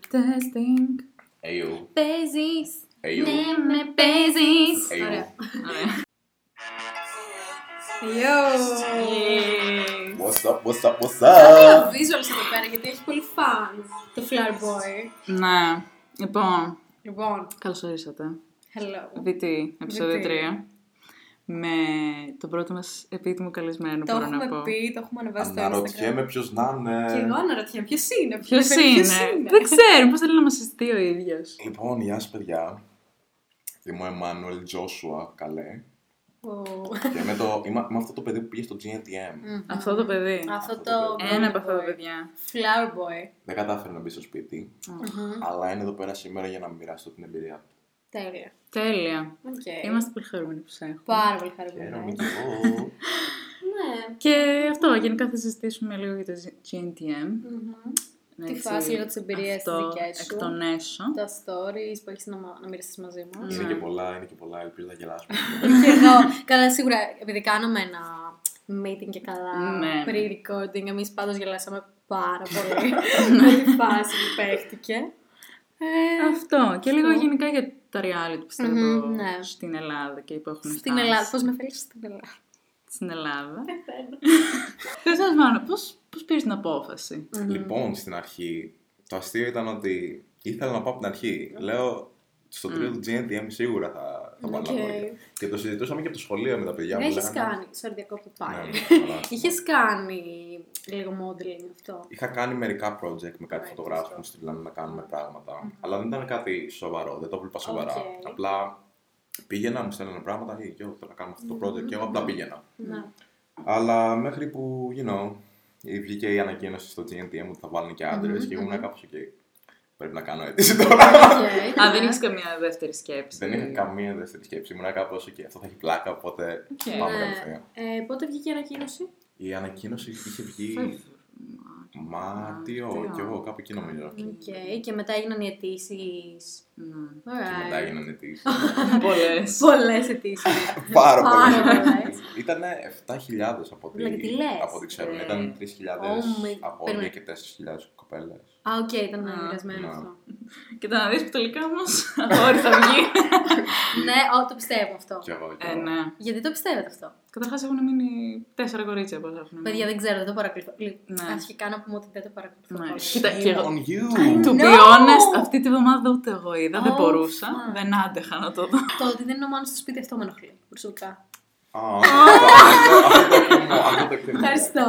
Testing. Αίου. Παίζεις. Αίου. Ναι, με παίζεις. Αίου. Ωραία. Ωραία. Yo. What's up, what's up, what's Θα ήθελα up? visuals εδώ πέρα γιατί έχει πολύ fans το Flower Boy. Ναι. Λοιπόν, Λοιπόν, καλώς ορίσατε. hello. VT, επεισόδιο VT. 3. Με τον πρώτο μας επίτιμο καλεσμένο, Το μπορώ να πω. έχουμε πει, το έχουμε ανεβάσει στο Instagram. Αναρωτιέμαι ποιος να Και εγώ είναι. αναρωτιέμαι, ποιος είναι, Ποιος ποιος είναι. Δεν ξέρω, πώς θέλει να μας συστηθεί ο ίδιος. Λοιπόν, γεια σας παιδιά. Είμαι ο Εμμάνουελ Τζόσουα, καλέ. Ω. Και με, το, είμαι, είμαι αυτό το παιδί που πήγε στο GNTM. Μμμ. Αυτό το παιδί. Αυτό το Ένα από Flower αυτά τα Boy. παιδιά. Flower Boy. Δεν κατάφερε να μπει στο σπίτι, Μμμ. αλλά είναι εδώ πέρα σήμερα για να μοιραστώ την εμπειρία του. Τέλεια. Τέλεια. Οκ. Είμαστε πολύ χαρούμενοι που σε έχουμε. Πάρα πολύ Χαίρομαι χαρούμενοι. κι εγώ. Ναι. Και αυτό, γενικά θα συζητήσουμε λίγο για το GNTM. Μμμ. Έτσι, Τη φάση, λίγο τις εμπειρίες τις αυτό δικές σου. Εκ των έσω. Τα stories που έχεις να, μα- να μοιραστείς μαζί μας. Είναι και πολλά, είναι και πολλά, ελπίζω να γελάσουμε. και εγώ, καλά σίγουρα, επειδή κάναμε ένα meeting και καλά Ναι. pre-recording, εμείς πάντως γελάσαμε πάρα πολύ με τη φάση που παίχτηκε. Ε, Αυτό. Και λίγο Αυτό. γενικά για τα reality, πιστεύω, Μμμ, ναι. στην Ελλάδα και που έχουν στην φτάσει. Ελλάδα, πώς με θέλεις στην Ελλάδα; Στην Ελλάδα. Πεθαίνω. Πες μας, Μάνο, πώς, πώς πήρες την απόφαση; Λοιπόν, στην αρχή, το αστείο ήταν ότι ήθελα να πάω από την αρχή. Λέω, στο τρίτο του GNTM σίγουρα θα, θα πάω Οκ. να δω. Και το συζητούσαμε και από το σχολείο με τα παιδιά μου. Έχεις λέγανε, κάνει, sorry διακόπτω πάλι. Ναι, ναι, καλά. Είχες κάνει λίγο modeling αυτό. Είχα κάνει μερικά project με κάτι Right, φωτογράφους αυτό. που μου στείλανε να κάνουμε πράγματα. Αλλά δεν ήταν κάτι σοβαρό, δεν το βλέπα σοβαρά. Οκ. Απλά πήγαινα, μου στέλνανε πράγματα, hey, yo, θέλω να κάνουμε αυτό το project και εγώ απλά πήγαινα. Ναι. Αλλά μέχρι που, you know, βγήκε η ανακοίνωση στο GNTM ότι θα βάλουν και άντρες και ήμουν κάπως ok. Πρέπει να κάνω αίτηση τώρα. Οκ. Α, δεν έχεις καμία δεύτερη σκέψη. Δεν είχα καμία δεύτερη σκέψη. Ήμουν κάπως ok, αυτό θα έχει πλάκα, οπότε Οκ. πάμε Ναι. κατευθείαν. Ε, πότε βγήκε η ανακοίνωση; Η ανακοίνωση είχε βγει Μάρτιο. Μάρτιο, κι εγώ κάπου εκεί νομίζω. Οκ. Και μετά έγιναν οι αιτήσεις. Ναι. Και μετά έγιναν αιτήσεις. Πολλές. Πολλές αιτήσεις. Πάρα Πάρα πολλές. πολλές. Ήταν 7.000 από ό,τι, Δηλαδή, τι λες, από ό,τι ξέρουν. ρε. Ήταν 3.000 Oh my- αγόρια περίμενε. και 4.000 κοπέλες. Α, οκ, ήταν Α, μοιρασμένο ναι. αυτό. Κοίτα να δεις που τελικά όμως αγόρι θα βγει. Ναι, ό, το πιστεύω αυτό. Κι εγώ. κι Ε, εγώ. ναι. Γιατί το πιστεύετε αυτό; Καταρχάς έχουν μείνει τέσσερα κορίτσια πώς έχουν μείνει. Παιδιά, δεν ξέρω, δεν το παρακολουθώ. Ναι. Αρχικά να πούμε ότι δεν το παρακολουθώ. Ναι. πολύ. Κοίτα, και Shame εγώ- on you. To be No! honest, αυτή τη βδομάδα ούτε εγώ είδα, δεν Oh, μπορούσα, fuck. δεν άντεχα να το δω. Το ότι δεν είναι ο Μάνος στο σπίτι αυτό με ενοχλεί. Προσωπικά. Α, Αυτό το εκτιμώ, αυτό το εκτιμώ. Ευχαριστώ.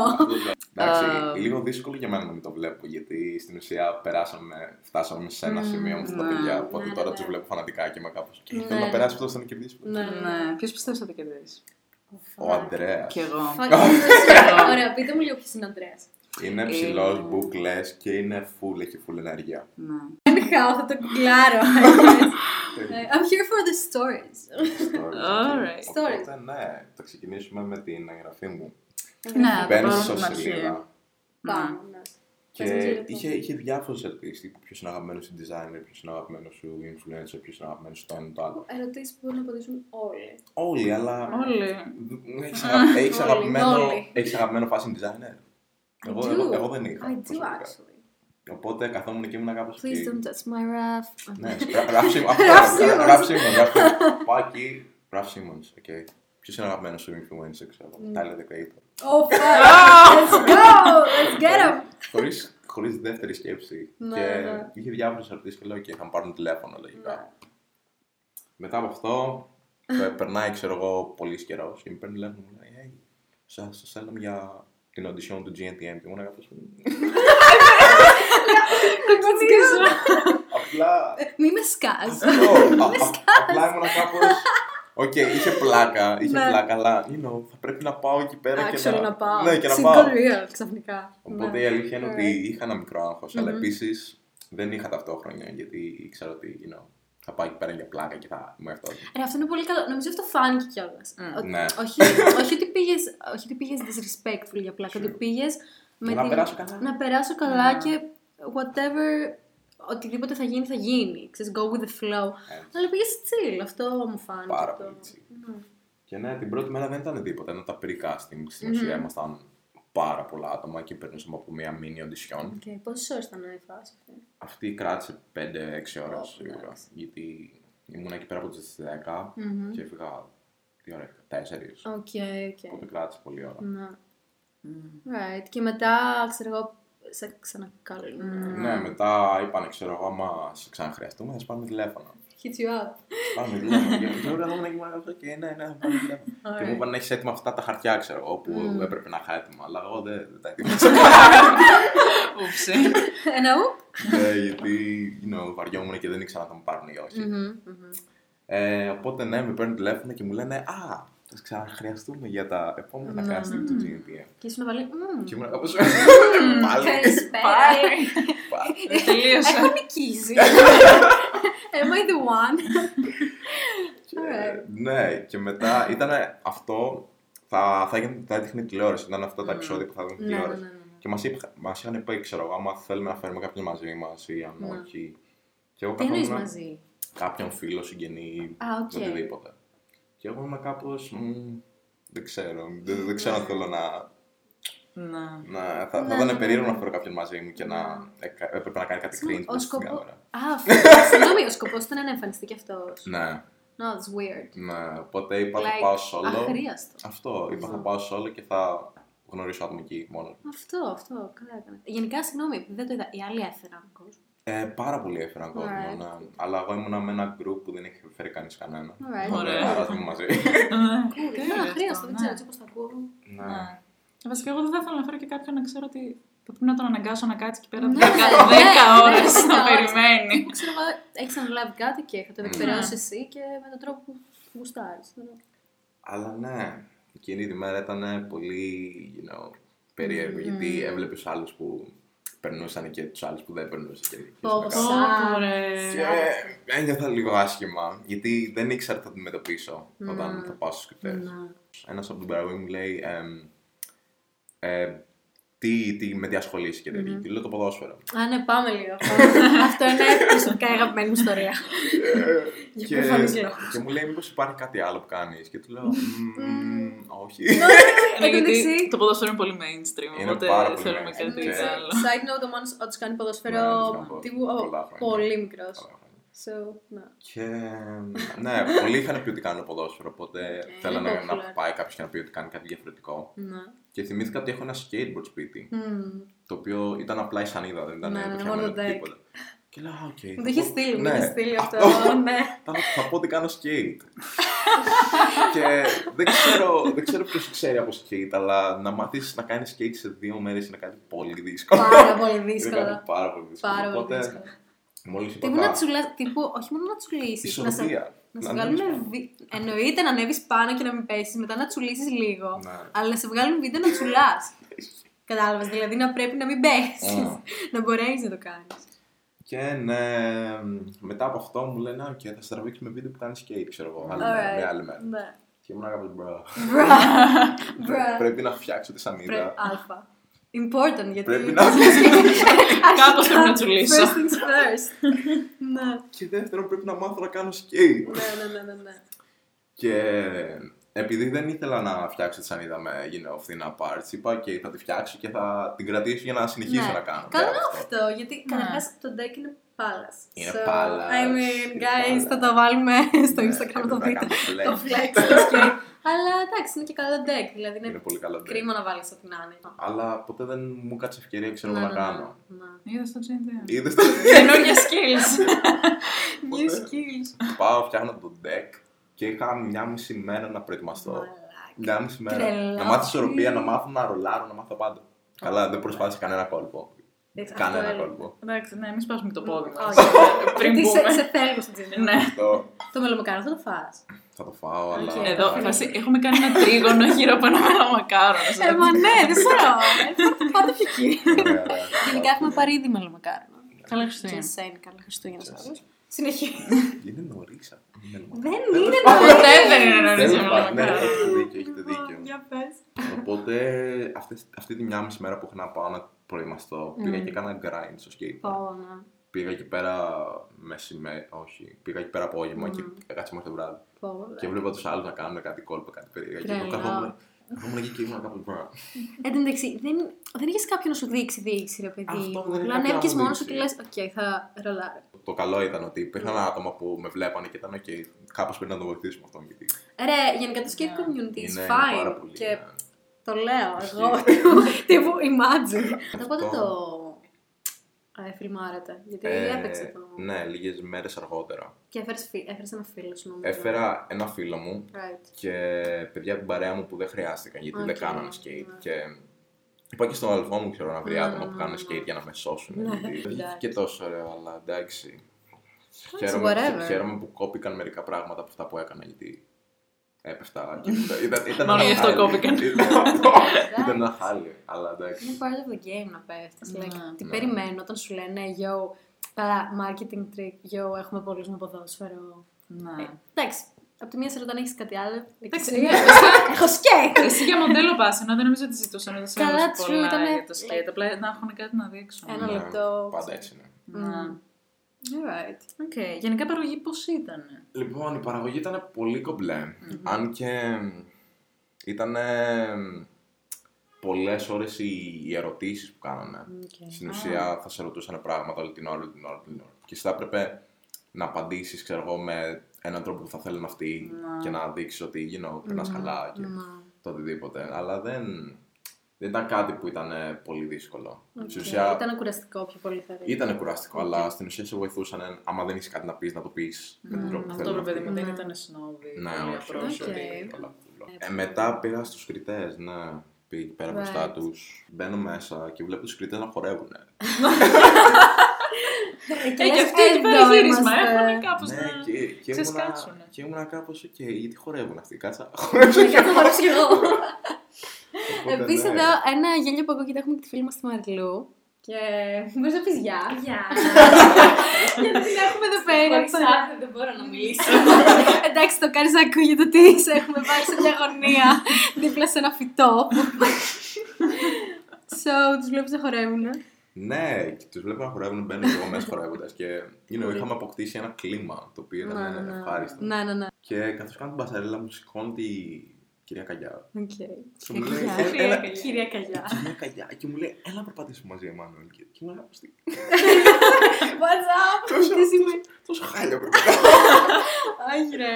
Εντάξει, Α. λίγο δύσκολο για μένα να μην το βλέπω, γιατί στην ουσία περάσαμε, φτάσαμε σε ένα Μμμ, σημείο με αυτά τα ναι. παιδιά, οπότε Ναι, τώρα ναι, τους ναι. βλέπω φανατικά και είμαι κάπως «Και Ναι. θέλω να περάσει αυτό να κερδίσει. Ναι, Ναι, ποιος πιστεύεις θα το κερδίσει; Ο Αντρέας. Κι εγώ. Fuck. Ωραία, πείτε μου λίγο ποιος είναι ο Ανδρέας. Είναι ψηλός, μπουκλές και είναι full, έχει full ενέργεια. Ναι. Anyhow, θα το κουκλάρω. Ε, I'm here for the stories. Stories, Alright. okay. Stories. Οπότε ναι, θα ξεκινήσουμε με την εγγραφή μου. Ναι, θα το Μπαίνεις πάρω στο από την αρχή. σελίδα Πάμε, ναι. Και Πες μας λίγο το- είχε, είχε διάφορους ερωτήσεις, τύπου ποιος είναι αγαπημένος σου designer, ποιος είναι αγαπημένος σου influencer, ποιος είναι αγαπημένος σου το ένα το άλλο. Ερωτήσεις που μπορούν να απαντήσουν όλοι. Όλοι, αλλά Όλοι. έχεις, αγα... έχεις, Όλοι, αγαπημένο... όλοι. έχεις αγαπημένο fashion designer; Εγώ, I εγώ, do. εγώ δεν είχα. I do προσωπικά. actually. Οπότε καθόμουν και ήμουν κάπως Please εκεί. don't touch my rough. Ναι, Ραφ Σίμον. αυτό, Ralph Simmons. Ralph Simmons, Ralph Simmons. Πάω εκεί, Ραφ Σίμονς, οκ. Ποιος είναι αγαπημένος σου influencer, ξέρω. Tyler, the Creator. Oh, fuck. Let's go. Let's get him. Χωρίς, χωρίς δεύτερη σκέψη. Ναι, και ναι. είχε διάφορες ερωτήσεις και λέω και θα μου πάρουν τηλέφωνο λογικά. Ναι. Μετά από αυτό, πε- περνάει ξέρω εγώ πολύ καιρό και με παίρνει τηλέφωνο μου λέει hey, σας, σας στέλνω για την audition του GNTM και ήμουν κάπως απλά Μη με σκάς. αυτό, α- α- απλά ήμουν κάπως Οκ, είχε πλάκα, είχε Ναι. πλάκα, αλλά you know, θα πρέπει να πάω εκεί πέρα και Actually, να πάω. Ναι, και να Single πάω. real, ξαφνικά. Οπότε Ναι. η αλήθεια είναι ότι Alright. είχα ένα μικρό άγχος, αλλά επίσης δεν είχα ταυτόχρονα γιατί ήξερα ότι you know, θα πάω εκεί πέρα για πλάκα και θα είμαι αυτό. Ρε, αυτό είναι πολύ καλό. Νομίζω αυτό φάνηκε κιόλας. Ναι. όχι, όχι ότι πήγες όχι ότι πήγες disrespectful για πλάκα, ότι πήγες. Να περάσω καλά. Να περάσω καλά Ναι. και whatever. Οτιδήποτε θα γίνει, θα γίνει. Ξέρεις, go with the flow. Έτσι. Αλλά πήγες chill. Αυτό μου φάνηκε. Πάρα το- πολύ chill. Ναι. Και ναι, την πρώτη μέρα δεν ήταν τίποτα, ήταν τα pre-casting. Στην ουσία ήμασταν πάρα πολλά άτομα και περνούσαμε από μια mini audition. Okay. Πόσες ώρες ήταν η φάση αυτή; Αυτή κράτησε 5-6 ώρες Ω, σίγουρα. εντάξει. Γιατί ήμουν εκεί πέρα από τις 10 Μμμ. και έφυγα. Τι ώρα έφυγα, 4. OK, OK. Οπότε κράτησε πολύ ώρα. Ναι. Μμμ. Right. Και μετά, ξέρω εγώ, σε ξανακαλούν. Ναι, μετά είπανε, ξέρω εγώ, άμα σε ξαναχρειαστούμε, θα σε πάρουμε τηλέφωνο. Hit you up. Πάμε τηλέφωνο. Και τώρα καθόμουν εκεί μόνο αυτό και ναι, ναι, θα πάμε τηλέφωνο. Και μου Ωραία. είπαν να έχεις έτοιμα αυτά τα χαρτιά, ξέρω εγώ, που Μμμ. έπρεπε να είχα έτοιμα. Αλλά εγώ δεν δεν τα έτοιμασα. Ούψε. Ένα ου. Ε, Γιατί, you know, βαριόμουν και δεν ήξερα αν θα μου πάρουν ή όχι. Μμμ, μμμ. Ε, οπότε ναι, με παίρνουν τηλέφωνο και μου λένε Α, θα σε ξαναχρειαστούμε για τα επόμενα Ναι, casting ναι, του ναι. GNTM. Και ήσουν πάλι. μμμ. Και ήμουν κάπως. Μμμ, Πάλι. Καλησπέρα. Πάλι. Πάλι. Τελείωσα. Έχω νικήσει. Am I the one? Και, Alright. Ναι, και μετά ήταν αυτό. Θα, θα, έγινε, θα έδειχνε τηλεόραση. Ήταν αυτά τα Μμ. επεισόδια που θα δουν Ναι, ναι, ναι. τηλεόραση. ναι. Και μας μας είχαν πει, ξέρω εγώ, άμα θέλουμε να φέρουμε κάποιον μαζί μας ή αν Ναι. όχι. Και εγώ Τι εννοείς καθόμουν μαζί; κάποιον φίλο, συγγενή, Α, οκ. οτιδήποτε. Και εγώ ήμουν κάπως. Δεν ξέρω. Δεν, δεν ξέρω αν θέλω να. Να. να θα, Ναι, θα ναι, ήταν ναι, περίεργο ναι. να φέρω κάποιον μαζί μου και να έκα- έπρεπε να κάνει κάτι Συγγνώμη, cringe ο μέσα στην σκοπό- κάμερα. Α, συγγνώμη, ο σκοπός ήταν να εμφανιστεί κι αυτός. Ναι, No, that's weird. ναι. Οπότε είπα θα Like, πάω solo. Αχρίαστο. Αυτό. Είπα θα Ναι. πάω solo και θα γνωρίσω άτομα εκεί μόνο. Αυτό, αυτό. Καλά έκανε. Γενικά, συγγνώμη, επειδή δεν το είδα. Οι άλλοι έφεραν κόσμο. Ε, πάρα πολύ έφεραν κόσμο, Alright. ναι. Αλλά εγώ ήμουνα με ένα group που δεν έχει φέρει κανείς κανένα. Alright. Οπότε Ωραία. αράζουμε μαζί. Ήταν αχρίαστο, δεν ξέρω έτσι πώ τα ακούω. ναι. Ναι. Βασικά, εγώ δεν θα ήθελα να φέρω και κάποιον να ξέρω ότι θα πρέπει να τον αναγκάσω να κάτσει εκεί πέρα Ναι, 10 ναι, ώρες ναι, να ναι. περιμένει. Ξέρω εγώ, έχεις αναλάβει κάτι και θα το Ναι. εκπαιρεώσει εσύ και με τον τρόπο που γουστάρεις. Αλλά ναι, εκείνη τη μέρα ήταν πολύ, you know, περίεργο. Γιατί έβλεπες του άλλους που περνούσαν και τους άλλους που δεν περνούσαν. Και αρχίσαμε Πω, να πω, κάνουμε- Ωραία. Και ένιωθα λίγο άσχημα, γιατί δεν ήξερα τι θα αντιμετωπίσω όταν Mm. θα πάω στου κριτέ. Ναι. Ένας από τον παραγωγή μου λέει, εμ, ε, τι, τι με τι ασχολείσαι και τέτοια. Και λέω το ποδόσφαιρο. Α, ναι, πάμε λίγο. Αυτό είναι προσωπικά η αγαπημένη μου ιστορία. Για και, προφανείς λόγους. και μου λέει, Μήπως υπάρχει κάτι άλλο που κάνεις; Και του λέω, «Μμμ, Όχι. Ναι, Εν τω γιατί μεταξύ- το ποδόσφαιρο είναι πολύ mainstream. Είναι Οπότε πάρα πολύ θέλουμε mainstream κάτι και- άλλο. Side note, ο Μάνος όντως κάνει ποδοσφαίρο Ναι, όντως κάνω τύπου πολλά ο, χρόνια. πολύ μικρός. Καλά, καλά. So, ναι. Και ναι, πολλοί είχαν πει ότι κάνουν ποδόσφαιρο, οπότε θέλανε είναι να popular. πάει κάποιος και να πει ότι κάνει κάτι διαφορετικό. Ναι. Και θυμήθηκα ότι έχω ένα skateboard σπίτι, Μμμ. το οποίο ήταν απλά η σανίδα, δεν ήταν Ναι, ναι, φτιαγμένο μόνο το deck. τίποτα. Και λέω, «Α, οκ. Μου θα το έχει πω- στείλει, μου ναι, το έχει στείλει αυτό. Ναι. Θα, θα πω ότι κάνω skate. και δεν ξέρω, δεν ξέρω ποιος ξέρει από skate, αλλά να μάθεις να κάνεις skate σε δύο μέρες είναι κάτι πολύ δύσκολο. Πάρα πολύ είναι δύσκολο. κάτι πάρα πολύ δύσκολο. Πάρα πολύ Οπότε, δύσκολο. Μόλις είπα Τύπου τα- να τσουλάς, τύπου, όχι μόνο να τσουλήσεις, να σε, Ισορροπία. να σε Να βγάλουν ανέβεις πάνω. βι... Εννοείται να ανέβεις πάνω και να μην πέσεις, μετά να τσουλήσεις λίγο, Ναι. αλλά να σε βγάλουν βίντεο να τσουλάς. Κατάλαβες, δηλαδή να πρέπει να μην πέσεις, Mm. να μπορέσεις να το κάνεις. Και ναι, μετά από αυτό μου λένε, «Α, και θα σε τραβήξουμε βίντεο που κάνεις skate, ξέρω εγώ. Άλλη μέρα, Alright. μια άλλη μέρα. Ναι. Και ήμουν κάπως bro. Bruh. Bruh. Πρέπει να φτιάξω τη Πρέ- σανίδα. Αλφα. Important, γιατί... Πρέπει να- Κάπως πρέπει να τσουλήσω. First things first. ναι. Και δεύτερον, πρέπει να μάθω να κάνω skate. Ναι, ναι, ναι, ναι, ναι. Και επειδή δεν ήθελα να φτιάξω τη σανίδα με you know, φθηνά parts, είπα και θα τη φτιάξω και θα την κρατήσω για να συνεχίσω Ναι. να κάνω. Καλό πέρα από αυτό, γιατί Ναι. καταρχάς το deck είναι πάλας. Είναι So, πάλας, I mean, είναι guys, πάλας. θα το βάλουμε στο Ναι, Instagram να το έπρεπε να δείτε. κάνω Το flex. flex, το skate. Αλλά εντάξει, είναι και καλό deck, δηλαδή είναι Είναι πολύ καλό deck. κρίμα να βάλεις ό,τι να είναι. Αλλά ποτέ δεν μου κάτσε ευκαιρία ξέρω Ναι, εγώ ναι, να κάνω. ναι. Είδες το GNTM. Είδες το. Καινούργια skills. New skills. Πάω, φτιάχνω το deck και είχα μια μισή μέρα να προετοιμαστώ. Μαλάκα. Μια μισή μέρα. Τρελό. Να μάθω ισορροπία, να μάθω να ρολάρω, να μάθω πάντα. Καλά, δεν προσπάθησα κανένα κόλπο. Εντάξει, Κανένα αυτό είναι. κόλπο. Εντάξει, ναι, μην σπάσουμε και το πόδι μας. Όχι. Πριν Γιατί σε, μπούμε. σε θέλουμε στην τζίνη. Ναι. Αυτό Το μελομακάρο θα το φας. Θα το φάω, αλλά. Οκ. Εδώ, φάση, έχουμε κάνει ένα τρίγωνο γύρω από ένα μελομακάρο. να σας Ε, πω. μα ναι, δεν ξέρω. Ε, Πάτε και εκεί. Ωραία, ωραία. Γενικά έχουμε πάρει ήδη μελομακάρο. Καλά Και Χριστούγεννα. εσένα, καλά Χριστούγεννα σε όλους. Συνεχίζει. Είναι νωρίς αυτό. Δεν είναι Ποτέ δεν είναι νωρίς για Τέλος πάντων, ναι, μελομακάρο. έχετε δίκιο, έχετε δίκιο. Για πες. Οπότε αυτές, αυτή τη μια μισή μέρα που είχα να πάω να προετοιμαστώ, πήγα και έκανα grind στο skate. Πω, ναι. Πήγα εκεί πέρα μεσημέρι, όχι, πήγα εκεί πέρα απόγευμα και έκατσα μέχρι το βράδυ. Πω, Και έβλεπα τους άλλους να κάνουν κάτι κόλπο, κάτι περίεργα. Και εγώ Τρελό. καθόμουν. Ήμουν εκεί και ήμουν κάπως bruh. Εν τω μεταξύ, δεν, δεν είχε κάποιον να σου δείξει δείξει, ρε παιδί. Αυτό μου. δεν είναι Δηλαδή, κάποιον να ανέβηκε μου μόνος σου και λες: δείξει. Οκ, θα ρολάρω. Το καλό ήταν ότι υπήρχαν άτομα που με βλέπανε και ήταν ok. Κάπως πρέπει να το βοηθήσουμε αυτόν. Γιατί Ρε, γενικά το skate Ναι. community is είναι, είναι fine. πάρα πολύ. Και ναι. το λέω Ισχύει. εγώ. τύπου- Τύπου imagine. Οπότε Αυτό. το ε, φιλμάρατε. Γιατί Ε, έπαιξε το. Ναι, λίγες μέρες αργότερα. Και έφερες, φι- έφερες ένα φίλο σου νομίζω. Έφερα ένα φίλο μου Right. και παιδιά από την παρέα μου που δεν χρειάστηκαν γιατί δεν Οκ, κάνανε skate. ναι. Και είπα και στον αδελφό μου ξέρω να βρει Ναι, άτομα ναι, που ναι, κάνουν ναι. skate για να με σώσουν. Ναι, γιατί εντάξει. δεν βγήκε τόσο ωραίο, αλλά εντάξει. Εντάξει, Χαίρομαι, whatever. χαίρομαι που κόπηκαν μερικά πράγματα από αυτά που έκανα γιατί έπεφτα και ήταν, ήταν, ήταν Μόνο ένα γι' αυτό χάλι. κόπηκαν. Ήταν- Ήταν ένα χάλι, αλλά εντάξει. Είναι part of the game να πέφτεις. Ναι, like, τι ναι. περιμένω όταν σου λένε yo, καλά, marketing trick, yo, έχουμε πολλούς με ποδόσφαιρο. Ε, Ναι. εντάξει, από τη μία σειρά όταν έχεις κάτι άλλο. Εντάξει, έχεις- ε, Έχω skate! Εσύ για μοντέλο πας, ενώ δεν νομίζω ότι ζητούσαν ούτε σε Καλά, άλλους true, πολλά ήτανε- για το skate. Απλά να έχουν κάτι να δείξουν. Ένα Ναι, λεπτό. Πάντα έτσι είναι. Ναι. Alright. OK. Γενικά παραγωγή πώς ήταν. Λοιπόν, η παραγωγή ήταν πολύ κομπλέ. Αν και ήταν πολλές ώρες οι, οι ερωτήσεις που κάνανε. Okay. Στην ουσία θα σε ρωτούσαν πράγματα όλη την ώρα, όλη την ώρα, όλη την ώρα. Και εσύ θα έπρεπε να απαντήσεις, ξέρω εγώ, με έναν τρόπο που θα θέλουν αυτοί Ναι. και να δείξεις ότι you know, περνάς καλά και το οτιδήποτε. Αλλά δεν, δεν ήταν κάτι που ήταν ε, πολύ δύσκολο. Στην ουσία Ήταν κουραστικό πιο πολύ θα ρίξω. ήταν κουραστικό, αλλά στην ουσία σε βοηθούσαν ε, άμα δεν έχει κάτι να πεις να το πεις με τον τρόπο που Αυτό θέλουν ρε παιδί αυτοί. μου δεν Ναι. ήταν snobby. Ναι, πολύ όχι, απρόσωπο. όχι. Οκ. όχι, καλά, κούλο. Ε, μετά πήγα στους κριτές, ναι. Πήγα εκεί πέρα Right. μπροστά τους. Μπαίνω μέσα και βλέπω τους κριτές να χορεύουν. Ε, και αυτοί εκεί πέρα γύρισμα έχουν κάπως ναι, να και, και, ήμουνα, ξεσκάτσουνε. και ήμουνα κάπως, οκ, γιατί χορεύουν αυτοί, κάτσα. Κάτσε να χορέψω κι εγώ. Οπότε, Επίσης ναι. εδώ ένα γέλιο που ακούγεται έχουμε και τη φίλη μας τη Μαριλού. Και μπορείς να πεις γεια. Γεια. Γιατί την έχουμε εδώ πέρα. Χωρίς ξανά. άδεια δεν μπορώ να μιλήσω. Εντάξει, το κάνεις να ακούγεται ότι σε έχουμε πάρει σε μια γωνία δίπλα σε ένα φυτό. So, τους βλέπεις να χορεύουν. Ναι, και τους βλέπω να χορεύουν, μπαίνω και εγώ μέσα χορεύοντας. Και you know, είχαμε αποκτήσει ένα κλίμα το οποίο ήταν Ναι, ναι, ναι. ευχάριστο. Ναι, ναι, ναι. Και καθώς κάνω την πασαρέλα μου σηκώνει τη κυρία Καγιά. Οκ. Και μου λέει, Καγιά. «Ε, έλα, Κυρία Καγιά. Κυρία Καγιά. Και μου λέει, έλα να περπατήσουμε μαζί, Εμμάνουελ. Και και ήμουν κάπως, τι- What's up? Τόσο- Τι σημαίνει; Τόσο χάλια πρέπει να Όχι, ρε.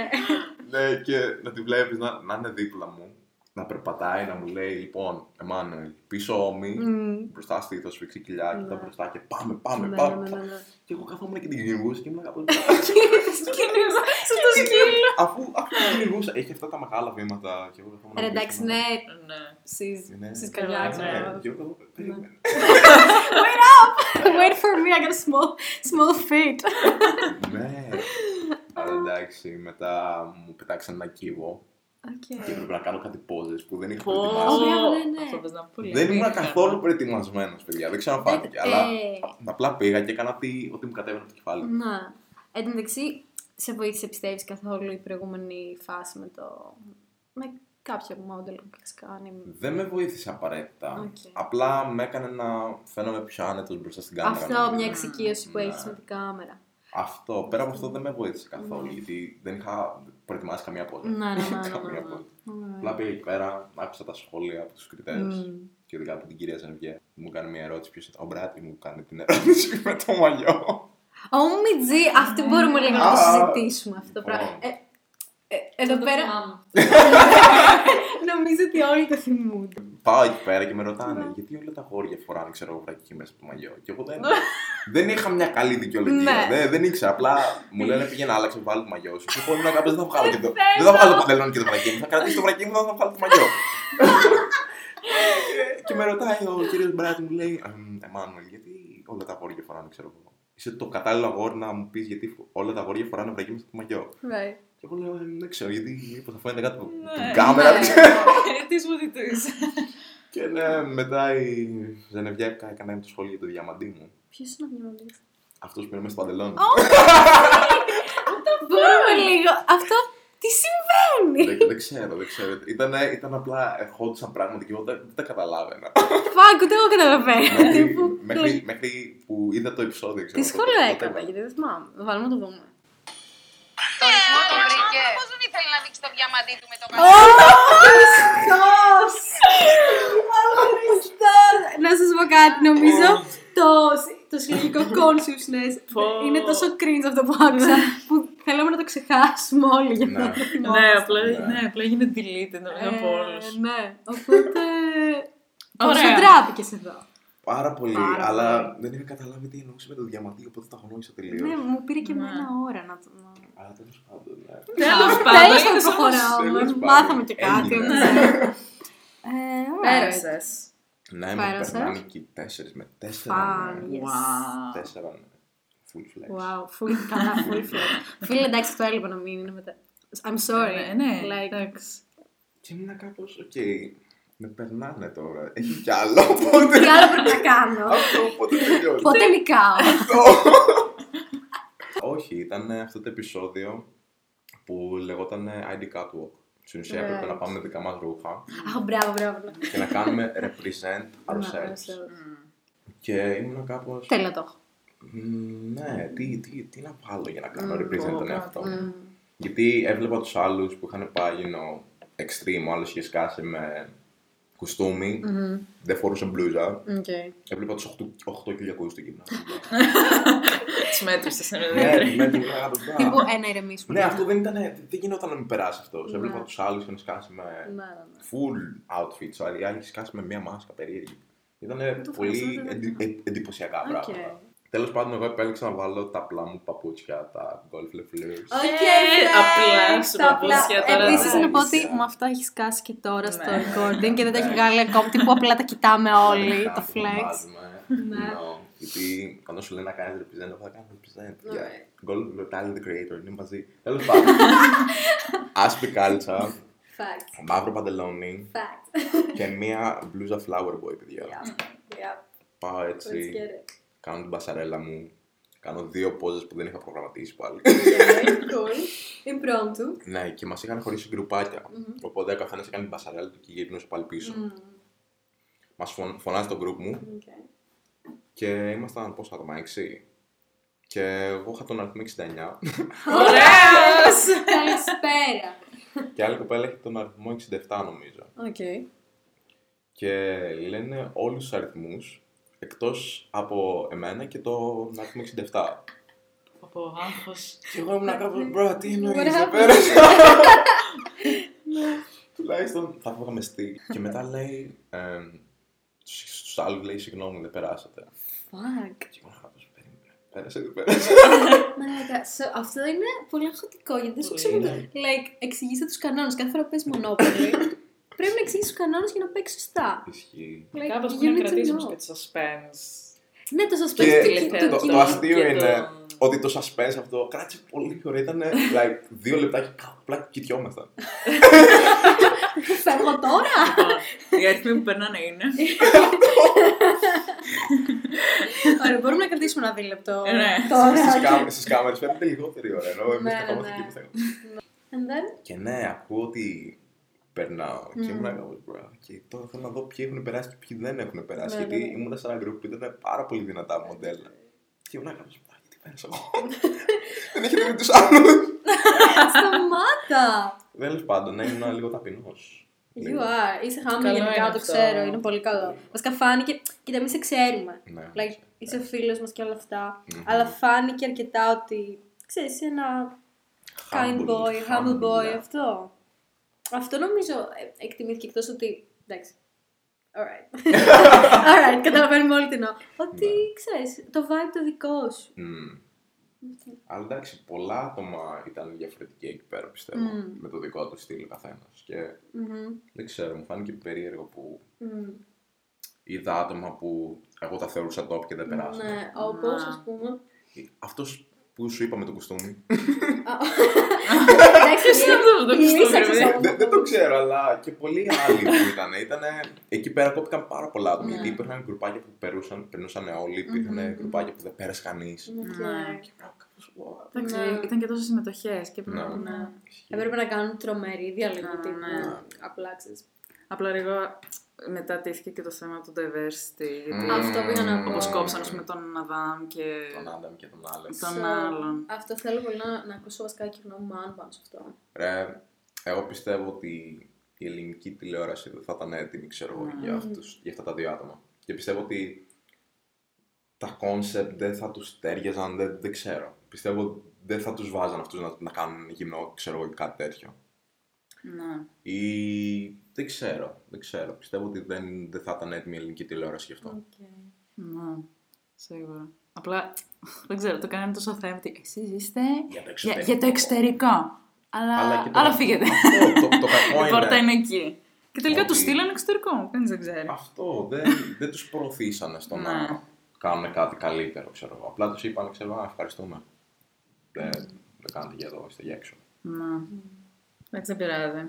Ναι, και να τη βλέπεις να, να είναι δίπλα μου, να περπατάει, να μου λέει, λοιπόν, Εμμάνουελ, πίσω όμοι, Μμμ. μπροστά στήθο, σφιξή κοιλιά, Ναι. κοίτα μπροστά και πάμε, πάμε, Ναι, πάμε. ναι, ναι, πάμε. ναι. Και εγώ καθόμουν και την κυνηγούσα και ήμουν κάπως... Σε το σκύλο. αφού, αφού την κυνηγούσα, έχει αυτά τα μεγάλα βήματα και εγώ καθόμουν... Ρε, πίσω, εντάξει, να- ναι. Ναι. Σεις, Ναι. σεις Καλά, καγιά, ναι. ξέρω. Και εγώ καθόμουν, περίμενε. Wait for me, I got a small, small feet. Ναι. Αλλά εντάξει, μετά μου πετάξαν ένα κύβο και Okay. έπρεπε να κάνω κάτι πόζες που δεν είχα Πω, προετοιμάσει. Ωραία, ναι, ναι. Αυτό πες να πω. Δεν ήμουν καθόλου προετοιμασμένος, παιδιά. Δεν ξέρω αν φάνηκε. Ε, Αλλά ε. απλά πήγα και έκανα τι, ό,τι μου κατέβαινε από το κεφάλι. Να. Εν τω μεταξύ, σε βοήθησε, πιστεύεις καθόλου η προηγούμενη φάση με το. με κάποιο model που έχει κάνει. Δεν με βοήθησε απαραίτητα. Οκ. Απλά με έκανε να φαίνομαι πιο άνετος μπροστά στην κάμερα. Αυτό, νομίζω. μια εξοικείωση που Ναι. έχεις με την κάμερα. Αυτό. Πέρα από αυτό δεν με βοήθησε καθόλου. Γιατί δεν είχα προετοιμάσει καμία πόζα. Ναι, ναι, ναι, ναι, καμία ναι, πόζα. ναι. Απλά πήγα εκεί πέρα, άκουσα τα σχόλια από τους κριτές. Μμμ. Και ειδικά από την κυρία Ζενεβιέβ. Μου κάνει μια ερώτηση. Ποιος ήταν ο Μπράτη, μου κάνει την ερώτηση με το μαλλιό. Ω, Μιτζή, αυτή μπορούμε λίγο να το Α, συζητήσουμε αυτό το πράγμα. λοιπόν. Ε, ε, εδώ Το πέρα θυμάμαι. νομίζω ότι όλοι το θυμούνται. Πάω εκεί πέρα και με ρωτάνε γιατί όλα τα αγόρια φοράνε ξέρω εγώ βρακί μέσα από το μαλλιό; Και εγώ δεν, δεν είχα μια καλή δικαιολογία. Ναι. δεν, δεν ήξερα. Απλά μου λένε πήγαινε άλλαξε, βάλει το μαλλιό σου. Και εγώ ήμουν κάπως δεν θα βγάλω και το. δεν θα βγάλω το παντελόνι και το βρακί μου. Θα κρατήσω το βρακί μου, δεν θα βγάλω το μαλλιό. και, και με ρωτάει ο κύριος Μπράτη, μου λέει «Εμ, Εμμάνουελ, γιατί όλα τα αγόρια φοράνε, ξέρω εγώ; Είσαι το κατάλληλο αγόρι να μου πεις γιατί όλα τα αγόρια φοράνε βρακί μέσα στο μαλλιό; Right. Και εγώ λέω «Ε, δεν ξέρω γιατί μήπως θα φαίνεται κάτι από Ναι, την κάμερα. ναι. δεν ξέρω. Τι σου διτούς. Και ναι, μετά η Ζενεβιέκα έκανε το σχόλιο για το διαμαντί μου. Ποιος είναι ο διαμαντής; Αυτός που είναι μέσα στο παντελόνι. Μπορούμε λίγο. Αυτό τι συμβαίνει; δεν, δεν ξέρω, δεν ξέρω. Ήταν, ήταν απλά ερχόντουσαν πράγματα και εγώ δεν, δεν τα καταλάβαινα. Φάκ, ούτε εγώ καταλαβαίνω. μέχρι, Τύπου, μέχρι, μέχρι που είδα το επεισόδιο. Ξέρω, Τι τότε- σχόλιο τότε έκανα, είδα. γιατί δεν θυμάμαι. Θα βάλουμε να το δούμε. Το ρυθμό το βρήκε. ήθελε να δείξει το διαμαντί του με το Ω, καλάθι. Χριστός! Ω, Χριστός! Να σας πω κάτι, νομίζω το, το συλλογικό consciousness Πω. είναι τόσο cringe αυτό που άκουσα που θέλαμε να το ξεχάσουμε όλοι για να Ναι. το θυμόμαστε. Ναι, απλά, Ναι. ναι, απλά έγινε deleted νομίζω από Ε, όλους. Ναι, οπότε... Πόσο Ωραία. τράπηκες εδώ. Πάρα πολύ, Πάρα αλλά πολύ. δεν είχα καταλάβει τι εννοούσε με το διαμαντί, οπότε τα γνώρισα τελείως. Ναι, μου πήρε και Ναι. εμένα ώρα να το... να- Αλλά τέλος πάντων, ναι. Τέλος Α, πάντων, Τέλος είναι πάντων, σαν- προχωράω. Τέλος πάντων. Μάθαμε και κάτι. Έγινε. ναι. Ε, alright. Πέρασες. Ναι, με Πέρασες. περνάνε και οι τέσσερις με τέσσερα. Fun, ναι. yes. Wow. Τέσσερα ναι. Full flex. Wow, full, καλά, full flex. Φίλε, εντάξει, αυτό έλειπε να μην είναι μετά. I'm sorry. Ναι, ναι, Like, εντάξει. Και ήμουν κάπως, οκ, με περνάνε τώρα. Έχει κι άλλο, οπότε. τι άλλο πρέπει να κάνω. Αυτό, οπότε τελειώνει. Πότε νικάω. Όχι, ήταν αυτό το επεισόδιο που λεγόταν ID Catwalk. Στην ουσία έπρεπε Right. να πάμε με δικά μας ρούχα Αχ, μπράβο, μπράβο. και να κάνουμε represent Ναι, ourselves. Και ήμουν κάπω. Τέλεια το έχω. Ναι, τι, τι, τι να βάλω για να κάνω Μμμ, represent τον πω, εαυτό μου. Μμμ. Γιατί έβλεπα τους άλλους που είχαν πάει, you know, extreme, ο άλλος είχε σκάσει με κουστούμι, Μμμ, δεν φορούσε μπλούζα. οκ. Έβλεπα τους 8 κυλιακού στο γυμνάσιο. Τις μέτρησες είναι Ναι, δεύτερη. ναι, τις λέγα το Τύπου μπράβο. ένα ηρεμήσουμε. Ναι, αυτό δεν ήταν. Δεν γινόταν να μην περάσει αυτό. Ναι. Έβλεπα τους άλλους είχαν σκάσει με Ναι, ναι, ναι. full outfits. Ο άλλη είχε σκάσει με μία μάσκα περίεργη. Ήταν το πολύ φαντάζομαι, εντι- ναι. ε- εντυπωσιακά Οκ. πράγματα. Τέλος πάντων, εγώ επέλεξα να βάλω τα απλά μου παπούτσια, τα Golf le Fleur. OK, Ε, flex, απλά σου τα απλά. παπούτσια τώρα, Επίσης ναι. να πω ότι με αυτά έχεις σκάσει και τώρα στο Ναι. recording και δεν τα έχει βγάλει ακόμα. Τύπου απλά τα κοιτάμε όλοι, Μετά το που flex. βάζουμε, Ναι. you know, Γιατί όταν σου λένε να κάνεις represent, εγώ θα κάνω represent. Ναι. Yeah. Golf le Tyler the Creator, είναι μαζί. Τέλος πάντων. Άσπρη κάλτσα, Fact. μαύρο παντελόνι Fact. και μία μπλούζα Flower Boy, παιδιά. Yeah. Πάω Let's έτσι, get it. Κάνω την μπασαρέλα μου, κάνω δύο πόζες που δεν είχα προγραμματίσει πάλι. Okay, cool. Impromptu. ναι, και μας είχαν χωρίσει γκρουπάκια. Οπότε ο καθένας έκανε την μπασαρέλα του και γυρνούσε πάλι πίσω. Μμμ, Μας φων, φωνάζει το group μου okay. και ήμασταν πόσα άτομα, 6. Και εγώ είχα τον αριθμό 69 Ωραίος! Καλησπέρα. και άλλη κοπέλα έχει τον αριθμό 67 νομίζω. Οκ. Και λένε όλους τους αριθμούς εκτός από εμένα και τον αριθμό 67. Από άγχος. Και εγώ ήμουν κάπως, bro, τι εννοείς, What δεν happened? πέρασα. Τουλάχιστον θα φύγαμε στη. Και μετά λέει, εμ, στους στους άλλους λέει, συγγνώμη, δεν περάσατε. Fuck. Και ήμουν κάπως, περίμενε, πέρασε, δεν πέρασε. Μαλάκα, so, αυτό είναι πολύ αγχωτικό γιατί δεν σου Πολύ, ξέρω. ναι. Like, εξηγήστε τους κανόνες. Κάθε φορά που παίζει μονόπολη, πρέπει να εξηγήσει τους κανόνες για να παίξει σωστά. Ισχύει. Like, Κάπως you πρέπει need να to κρατήσουμε know. και το suspense. Ναι, το σα Και παίζει το- το, το- το αστείο και είναι το- ότι το suspense αυτό κράτησε πολύ ωραία. Ήταν like, δύο λεπτά και απλά κοιτιόμασταν. Φεύγω τώρα. Λοιπόν, Οι αριθμοί που περνάνε είναι. Ωραία, μπορούμε να κρατήσουμε ένα δίλεπτο. Ε, ναι. Τώρα. Στις, κάμε, στις κάμερες φαίνεται λιγότερη ώρα, ενώ εμείς Ναι, καθόμαστε ναι. εκεί που θέλουμε. And then; Και ναι, ακούω ότι περνάω. Και Μμμ. ήμουν κάπως, bro, και τώρα θέλω να δω ποιοι έχουν περάσει και ποιοι δεν έχουν περάσει. Ναι, γιατί ναι, ναι. ήμουν σε ένα group που ήταν πάρα πολύ δυνατά μοντέλα. Και ήμουν κάπως, «Α, γιατί πέρασα εγώ; δεν έχετε δει τους άλλους. Σταμάτα! Τέλος πάντων, ναι, ήμουν λίγο ταπεινός. You Λίγο. are. Είσαι χάμη Καλό γενικά, είναι το αυτό. ξέρω. Είναι πολύ καλό. Βασικά φάνηκε. Κοίτα, εμείς σε ξέρουμε. Ναι. Like, είσαι φίλος μας και όλα αυτά. Μμμ. Αλλά φάνηκε αρκετά ότι. ξέρεις, είσαι ένα kind Humble, boy, humble boy, humble, αυτό. Αυτό νομίζω ε, εκτιμήθηκε εκτός ότι. Εντάξει. Alright. Alright, καταλαβαίνουμε όλοι τι εννοώ. Ότι Ναι. ξέρεις, το vibe το δικό σου. Μμμ. Αλλά εντάξει, πολλά άτομα ήταν διαφορετικοί εκεί πέρα, πιστεύω. Μμμ. Με το δικό του στυλ ο καθένας. Και Μμμ, δεν ξέρω, μου φάνηκε περίεργο που μμμ. είδα άτομα που εγώ τα θεωρούσα top και δεν περάσαν. Ναι, όπως ας πούμε. Αυτός που σου είπα με το κουστούμι; Εντάξει, Ποιος είναι αυτός το η κουστούμι, Λίσσα ρε; παιδί; ξέρω. δεν, δεν το ξέρω, αλλά και πολλοί άλλοι που ήταν. Ήτανε, εκεί πέρα κόπηκαν πάρα πολλά άτομα. Ναι. Γιατί υπήρχαν γκρουπάκια που περνούσαν, περνούσαν όλοι, υπήρχαν Μμμ, γκρουπάκια που δεν πέρασε κανείς. Οκ. Ναι. Εντάξει, Ναι. ήταν και τόσες συμμετοχές και Ναι. πρέπει να. Έπρεπε να κάνουν τρομερή διαλογή Ναι, τύπου. ναι. Απλά ξέρεις. Απλά λίγο μετά τέθηκε και το θέμα του diversity. Γιατί Μμμ. Αυτό πήγα να πω. όπως κόψαν ας πούμε, τον Αδάμ και Τον Άνταμ και τον Άλεξ. τον So, άλλον. Αυτό θέλω πολύ να, να ακούσω βασικά και γνώμη μου αν πάνω σε αυτό. Ρε, εγώ πιστεύω ότι η ελληνική τηλεόραση δεν θα ήταν έτοιμη, ξέρω εγώ, Ναι. για, αυτούς, για αυτά τα δύο άτομα. Και πιστεύω ότι τα κόνσεπτ δεν θα τους ταίριαζαν, δεν, δεν ξέρω. Πιστεύω δεν θα τους βάζαν αυτούς να, να κάνουν γυμνό, ξέρω εγώ, ή κάτι τέτοιο. Ναι. Ή δεν ξέρω, δεν ξέρω. Πιστεύω ότι δεν, δεν θα ήταν έτοιμη η ελληνική τηλεόραση γι' αυτό. Ναι, σίγουρα. Απλά δεν ξέρω, το κάνανε τόσο θέμα ότι εσείς είστε Για το για, για το εξωτερικό. Αλλά, Αλλά και το- αλλά φύγετε. Αυτό, το, το κακό Η πόρτα είναι. είναι εκεί. Και τελικά Ότι- τους στείλανε εξωτερικό. Κανείς δεν ξέρει. Αυτό δεν, δεν τους προωθήσανε στο Ναι. να κάνουν κάτι καλύτερο, ξέρω εγώ. Απλά τους είπαν, ξέρω, «Α, ευχαριστούμε. Δεν, δεν κάνετε για εδώ, είστε για έξω. Ναι. Έτσι δεν πειράζει.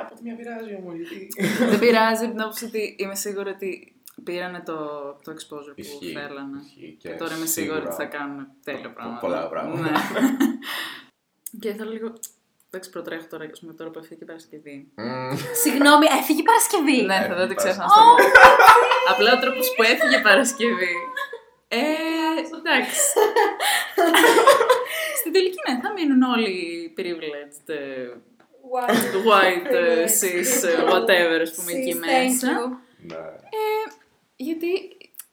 Από τη μια πειράζει όμως, γιατί... δεν πειράζει από την άποψη ότι είμαι σίγουρη ότι πήρανε το, το exposure που Ισχύει. θέλανε. Ισχύει Και, τώρα είμαι σίγουρη σίγουρα ότι θα κάνουν τέλεια πράγματα. πολλά πράγματα. Ναι. και θέλω λίγο. Εντάξει, προτρέχω τώρα, ας πούμε, τώρα που έφυγε η Παρασκευή. Μμμ. Συγγνώμη, έφυγε η Παρασκευή. Ναι, θα Έφυγε δεν το η ξέχασα να στο πω. Απλά ο τρόπος που έφυγε η Παρασκευή. Ε, εντάξει. Στην τελική, ναι, θα μείνουν όλοι privileged, ε, white, ε, cis, ε, whatever, ας πούμε, εκεί μέσα. Ναι. Γιατί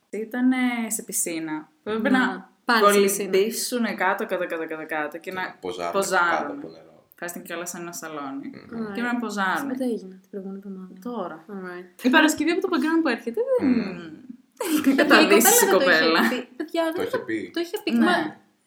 ήταν σε πισίνα. Που έπρεπε Να, να πάλι σε πισίνα. κολυμπήσουν κάτω, κάτω, κάτω, κάτω, κάτω και να Ποζάρουν ποζάρουν. κάτω από το νερό. Φάστηκε κιόλας σε ένα σαλόνι. Right. Και να ποζάρουν. Πότε έγινε την προηγούμενη εβδομάδα. Τώρα. Alright. Η Παρασκευή από το background που έρχεται δεν. Μμμ. Δεν καταδύσει η κοπέλα. δεν το είχε πει. Παιδιά, Το δεν είχε πει.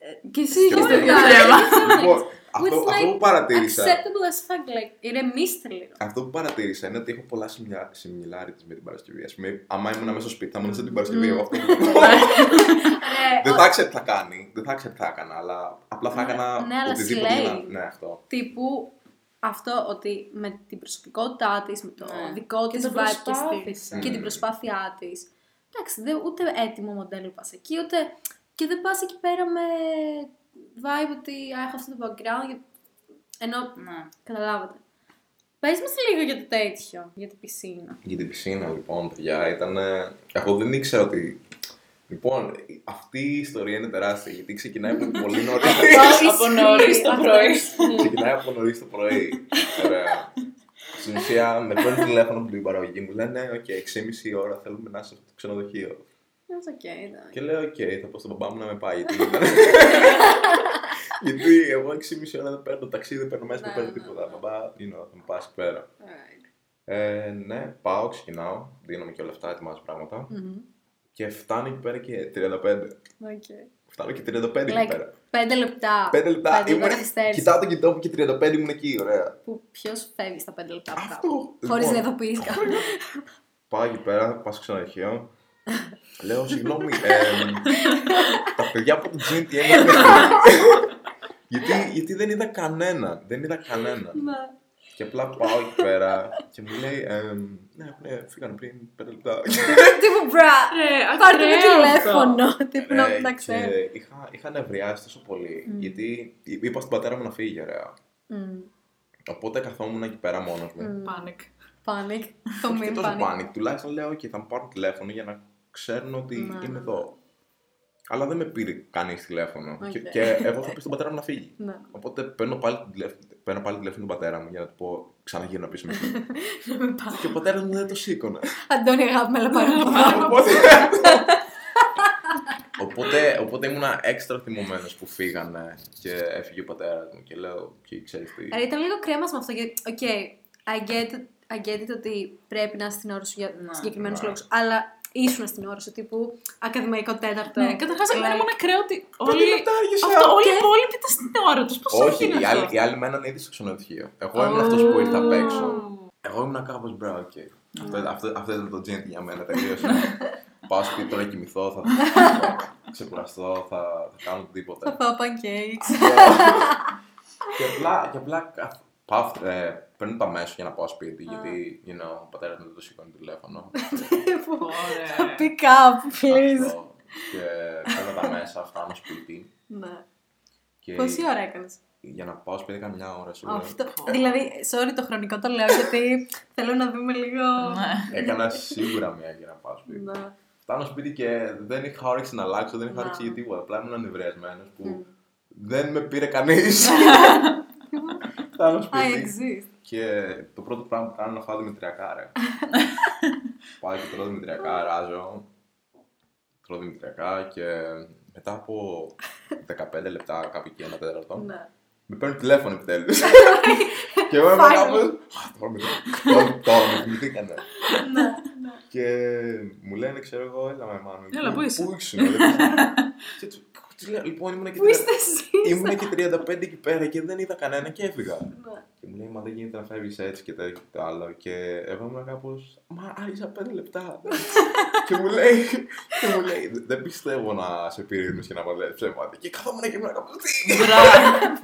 Το είχε πει. Ναι. Μα, Και εσύ είχες Και το ίδιο εγώ. θέμα. Λοιπόν, Which αυτό, is αυτό like που παρατήρησα. Acceptable as fuck, like, ηρεμήστε λίγο. Αυτό που παρατήρησα είναι ότι έχω πολλά similarities με την Παρασκευή. Α πούμε, άμα ήμουν μέσα στο σπίτι, θα ήμουν σαν την Παρασκευή. Εγώ αυτό που Δεν θα ήξερα τι θα κάνει, δεν θα ήξερα τι θα έκανα, αλλά απλά θα έκανα ναι, αλλά οτιδήποτε slay. για να. Ναι, αυτό. Τύπου αυτό ότι με την προσωπικότητά της, με το Ναι. δικό Και της το vibe και, προσπάθησε. στη- και την προσπάθειά της. Εντάξει, δεν, ούτε έτοιμο μοντέλο πας εκεί, ούτε. Και δεν πας εκεί πέρα με vibe ότι «Α, έχω αυτό το background. για- Ενώ Ναι. καταλάβατε. Πες μας λίγο για το τέτοιο, για την πισίνα. Για την πισίνα, λοιπόν, παιδιά, ήταν. Εγώ δεν ήξερα ότι. Λοιπόν, αυτή η ιστορία είναι τεράστια γιατί ξεκινάει από πολύ νωρίς. Από νωρίς το Αυτό πρωί. ισχύει. ξεκινάει από νωρίς το πρωί. Ωραία. Στην ουσία, με παίρνει τηλέφωνο από την παραγωγή μου, λένε: Οκ, 6,5 ώρα θέλουμε να είσαι στο ξενοδοχείο. It's okay, εντάξει. Και λέω: Οκ, θα πω στον μπαμπά μου να με πάει. Γιατί, γιατί εγώ 6,5 ώρα δεν παίρνω ταξί, δεν παίρνω μέσα, δεν Ναι, παίρνω ναι, τίποτα. ναι. Μπαμπά, you know, θα με πας εκεί πέρα. Alright. Ε, ναι, πάω, ξεκινάω, ντύνομαι και όλα αυτά, ετοιμάζω πράγματα. Μμμ. Και φτάνω εκεί πέρα και 35. Okay. Φτάνω και 35 εκεί Like, πέρα. πέντε λεπτά. 5 λεπτά. Πέντε λεπτά Ήμουν, καθυστέρηση. κοιτάω τον κινητό μου και 35 ήμουν εκεί, ωραία. Που ποιος φεύγει στα πέντε λεπτά μετά. Αυτό. Χωρίς Λοιπόν, να ειδοποιήσει κάποιον. Πάω εκεί πέρα, πάω στο ξενοδοχείο. Λέω, συγγνώμη, εμ, τα παιδιά από το GNTM έχουν φύγει. γιατί, γιατί δεν είδα κανένα. Δεν είδα κανένα. Ναι. και απλά πάω εκεί πέρα και μου λέει, εμ, ναι, έχουν φύγανε πριν 5 λεπτά. Τύπου μπρα. Ρε, Πάρτε με ακραίο τηλέφωνο. Τύπου Ε, να- να ξέρω. και είχα, είχα νευριάσει τόσο πολύ. Γιατί είπα στον πατέρα μου να φύγει, ωραία. Μμ. Οπότε καθόμουν εκεί πέρα μόνος μου. Μμ. Panic. Panic. Το Όχι και μην τόσο panic. panic. Τουλάχιστον λέω: OK, θα μου πάρουν τηλέφωνο για να ξέρουν ότι Ναι. είμαι εδώ. Αλλά δεν με πήρε κανείς τηλέφωνο. Οκ. Και, και εγώ είχα πει στον πατέρα μου να φύγει. Ναι. Οπότε παίρνω πάλι, τηλέφωνο, παίρνω πάλι τηλέφωνο τον πατέρα μου για να του πω ξαναγύρω πίσω με Να με πάρει. Και ο πατέρας μου δεν το σήκωνε. Αντώνη, αγάπη μου, αλλά πάρε από εδώ. οπότε, οπότε, οπότε ήμουνα έξτρα θυμωμένος που φύγανε και έφυγε ο πατέρας μου και λέω: Και ξέρεις τι. Ε, Ήταν λίγο κρίμα με αυτό. Γιατί, οκ, I get it, I get it ότι πρέπει να είσαι στην ώρα σου για Ναι, συγκεκριμένους ναι. λόγους. Αλλά ήσουν στην ώρα σου, τύπου ακαδημαϊκό τέταρτο. Ναι, καταρχάς εμένα Like, μου είναι ακραίο ότι Πέντε όλοι. λεπτά άργησα. Αυτό, όλοι οι Και- υπόλοιποι ήταν στην ώρα τους. Πώς Όχι, έγινε οι άλλοι, αυτό; οι άλλοι μέναν ήδη στο ξενοδοχείο. Εγώ ήμουν αυτός που ήρθα απ' έξω. Εγώ ήμουν κάπως μπράβο, οκ. Αυτό, αυτό, αυτό ήταν το the end για μένα, τελείωσε. Πάω σπίτι τώρα να κοιμηθώ, θα, θα ξεκουραστώ, θα, θα κάνω Θα οτιδήποτε. φάω pancakes. και απλά, και απλά κα- πάω, ε, παίρνω τα μέσα για να πάω σπίτι, γιατί you know, ο πατέρας μου δεν το σηκώνει το τηλέφωνο. Ωραία. Pick up, please. Αυτό. και παίρνω τα μέσα, φτάνω σπίτι. Ναι. Και Πόση ώρα έκανες; για να πάω σπίτι έκανα μια ώρα σίγουρα. Αυτό. Δηλαδή, sorry το χρονικό το λέω γιατί θέλω να δούμε λίγο. Ναι. Έκανα σίγουρα μια για να πάω σπίτι. Ναι. Φτάνω σπίτι και δεν είχα όρεξη να αλλάξω, δεν είχα Να. όρεξη για τίποτα. Απλά ήμουν ανεβριασμένο που Μμ. δεν με πήρε κανείς. Φτάνω I σπίτι exist. και το πρώτο πράγμα που κάνω είναι να φάω δημητριακά, ρε. Πάω και τρώω δημητριακά, ράζω. Τρώω δημητριακά και μετά από 15 λεπτά, κάπου εκεί, ένα τέταρτο, Ναι. με παίρνει τηλέφωνο επιτέλους. και εγώ είμαι Finally. κάπω. Τώρα με τώρα- τώρα με θυμηθήκανε. Ναι. Και μου λένε, ξέρω εγώ, έλα με μάνα. Έλα, πού είσαι; Πού ήσουν, ρε. Και του- τους λέω, Λοιπόν, ήμουν και Πού είστε εσείς. Ήμουν και 35 εκεί πέρα και δεν είδα κανένα και έφυγα. Ναι. Και μου λέει, Μα δεν γίνεται να φεύγεις έτσι και τέτοιο και το άλλο. Και εγώ ήμουν κάπως. Μα άργησα 5 λεπτά. και μου λέει, και μου λέει, Δεν πιστεύω να σε πήρε ο ύπνος και να μας λες ψέματα. Και καθόμουν και ήμουν κάπως. Τι; Bruh,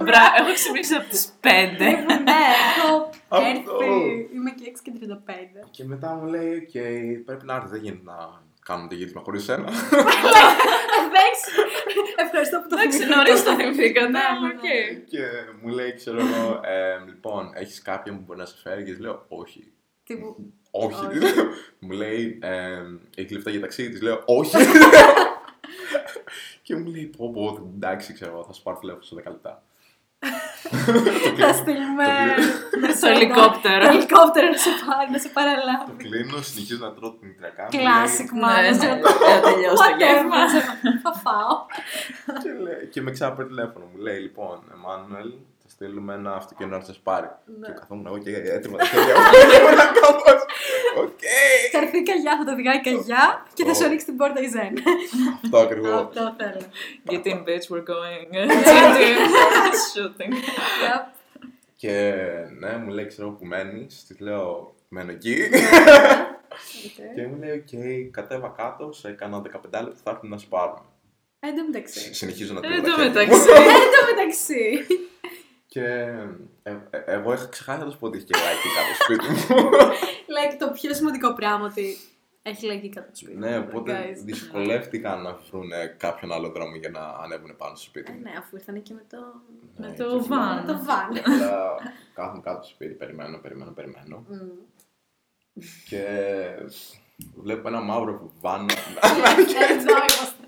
bruh, έχω ξυπνήσει από τις 5. Ναι, έχω Αυτό. έρθει. Είμαι και 6 και 35. Και μετά μου λέει, Οκ, πρέπει να έρθει. Δεν γίνεται να κάνουμε το γύρισμα χωρίς εσένα. Εντάξει. Ευχαριστώ που το Εντάξει, θυμηθήκατε. νωρίς το θυμηθήκατε, Ναι, αλλά ναι, οκ. ναι. και μου λέει, ξέρω εγώ, «Ε, λοιπόν, έχεις κάποιον που μπορεί να σε φέρει. Και της λέω, Όχι. Τύπου, Όχι. Όχι. μου λέει, ε, έχεις λεφτά για ταξίδι. Της λέω, Όχι. και μου λέει, Πω, πω, εντάξει, ξέρω εγώ, θα σου πάρω τηλέφωνο σε 10 λεπτά. Θα στείλουμε. Το ελικόπτερο. Το ελικόπτερο να σε πάρει, να σε Το παραλάβει. κλείνω, συνεχίζω να τρώω την μητριακά. μου Classic Ναι, manager. ναι, τελειώσει το γεύμα. Θα φάω. λέει- Και, λέει, και με ξαναπαίρνει τηλέφωνο. Μου λέει, λοιπόν, Εμμάνουελ, θα στείλουμε ένα αυτοκίνητο να σας πάρει. Ναι. Και καθόμουν εγώ και έτριβα τα χέρια μου. Και ήμουν κάπως, Οκ. Θα έρθει η Καγιά, θα το οδηγάει η Καγιά και θα σου ανοίξει την πόρτα η Ζεν. Αυτό ακριβώς. Αυτό θέλω. Get in, bitch, we're going. Shooting. Shooting. Yep. Και ναι, μου λέει, ξέρω που μένεις. Της λέω, μένω εκεί. Okay. Και μου λέει, οκ, κατέβα κάτω, σε κάνα 15 λεπτά θα έρθουν να σε πάρουν. Εν τω μεταξύ. Συνεχίζω να Εν τρώω τω τα χέρια μου. μεταξύ. Εν τω μεταξύ. Και ε, ε, εγώ είχα ξεχάσει να του πω ότι είχε και λαϊκή κάτω στο σπίτι μου. Like το πιο σημαντικό πράγμα ότι έχει λαϊκή κατά το σπίτι. ναι, οπότε Guys. δυσκολεύτηκαν να βρουν κάποιον άλλο δρόμο για να ανέβουν πάνω στο σπίτι Ε, μου. Ναι, αφού ήρθαν και με το. Με Ναι, το και van. Με το βαν. Απλά κάθομαι κάτω στο σπίτι, περιμένω, περιμένω, περιμένω. Μμ. Και βλέπω ένα μαύρο βαν. Εδώ είμαστε.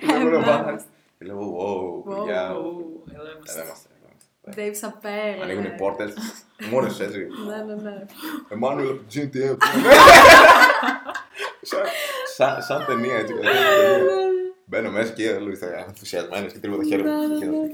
Βλέπω ένα Εδώ βαν. είμαστε. Και λέω, wow, Wow. παιδιά. Ου, εδώ είμαστε. Εδώ είμαστε. εδώ είμαστε. Dave Chappelle. Ανοίγουν οι πόρτες. Μόνος έτσι. Ναι, ναι, ναι. Εμμάνουελ από το GTA. Σαν- σαν- Σαν ταινία έτσι. Ναι, Μπαίνω μέσα και όλοι είστε ενθουσιασμένοι και τρίβω τα χέρια Ναι, μου. ναι, ναι.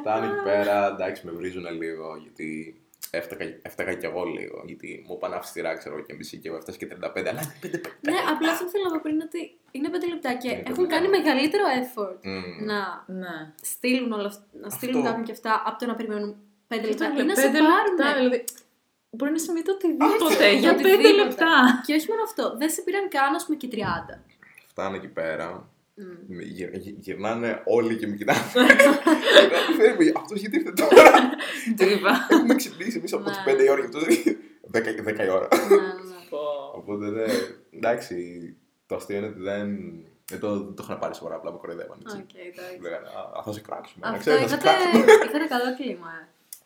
Φτάνει εκεί πέρα, εντάξει, με βρίζουν λίγο γιατί έφτακα, έφτακα κι εγώ λίγο. Γιατί μου είπαν αυστηρά, ξέρω και μισή και εγώ έφτασε και 35, αλλά 5 Ναι, απλά αυτό θέλω να πω πριν ότι είναι πέντε λεπτά και Είναι πέντε έχουν κάνει λεπτά. μεγαλύτερο effort Mm. να Ναι. στείλουν όλα αυτά, να στείλουν Αυτό. κάποιον και αυτά από το να περιμένουν πέντε Και λεπτά το ή να σε πέντε λεπτά, πάρουν. δηλαδή. Μπορεί να σημαίνει το οτιδήποτε Αυτό, για οτιδήποτε. πέντε λεπτά. Και όχι μόνο αυτό, δεν σε πήραν καν, ας πούμε, και 30. Φτάνω εκεί πέρα, Μμ. με γυ- γυ- γυρνάνε όλοι και με κοιτάνε. Φεύγει, αυτός γιατί ήρθε τώρα. Τι είπα. Έχουμε ξυπνήσει εμείς από τις Ναι. 5 η ώρα και αυτός 10 10 η ώρα. Ναι, ναι. Πω. Οπότε δεν. Εντάξει, το αστείο είναι ότι δεν. Δεν το, δεν το είχαν πάρει σοβαρά, απλά με κοροϊδεύαν. έτσι. Οκ, εντάξει. Μου λέγανε, Α, θα σε κράξουμε. Να Αυτό ξέρεις, θα σε είχατε, κράξουμε. είχατε καλό κλίμα.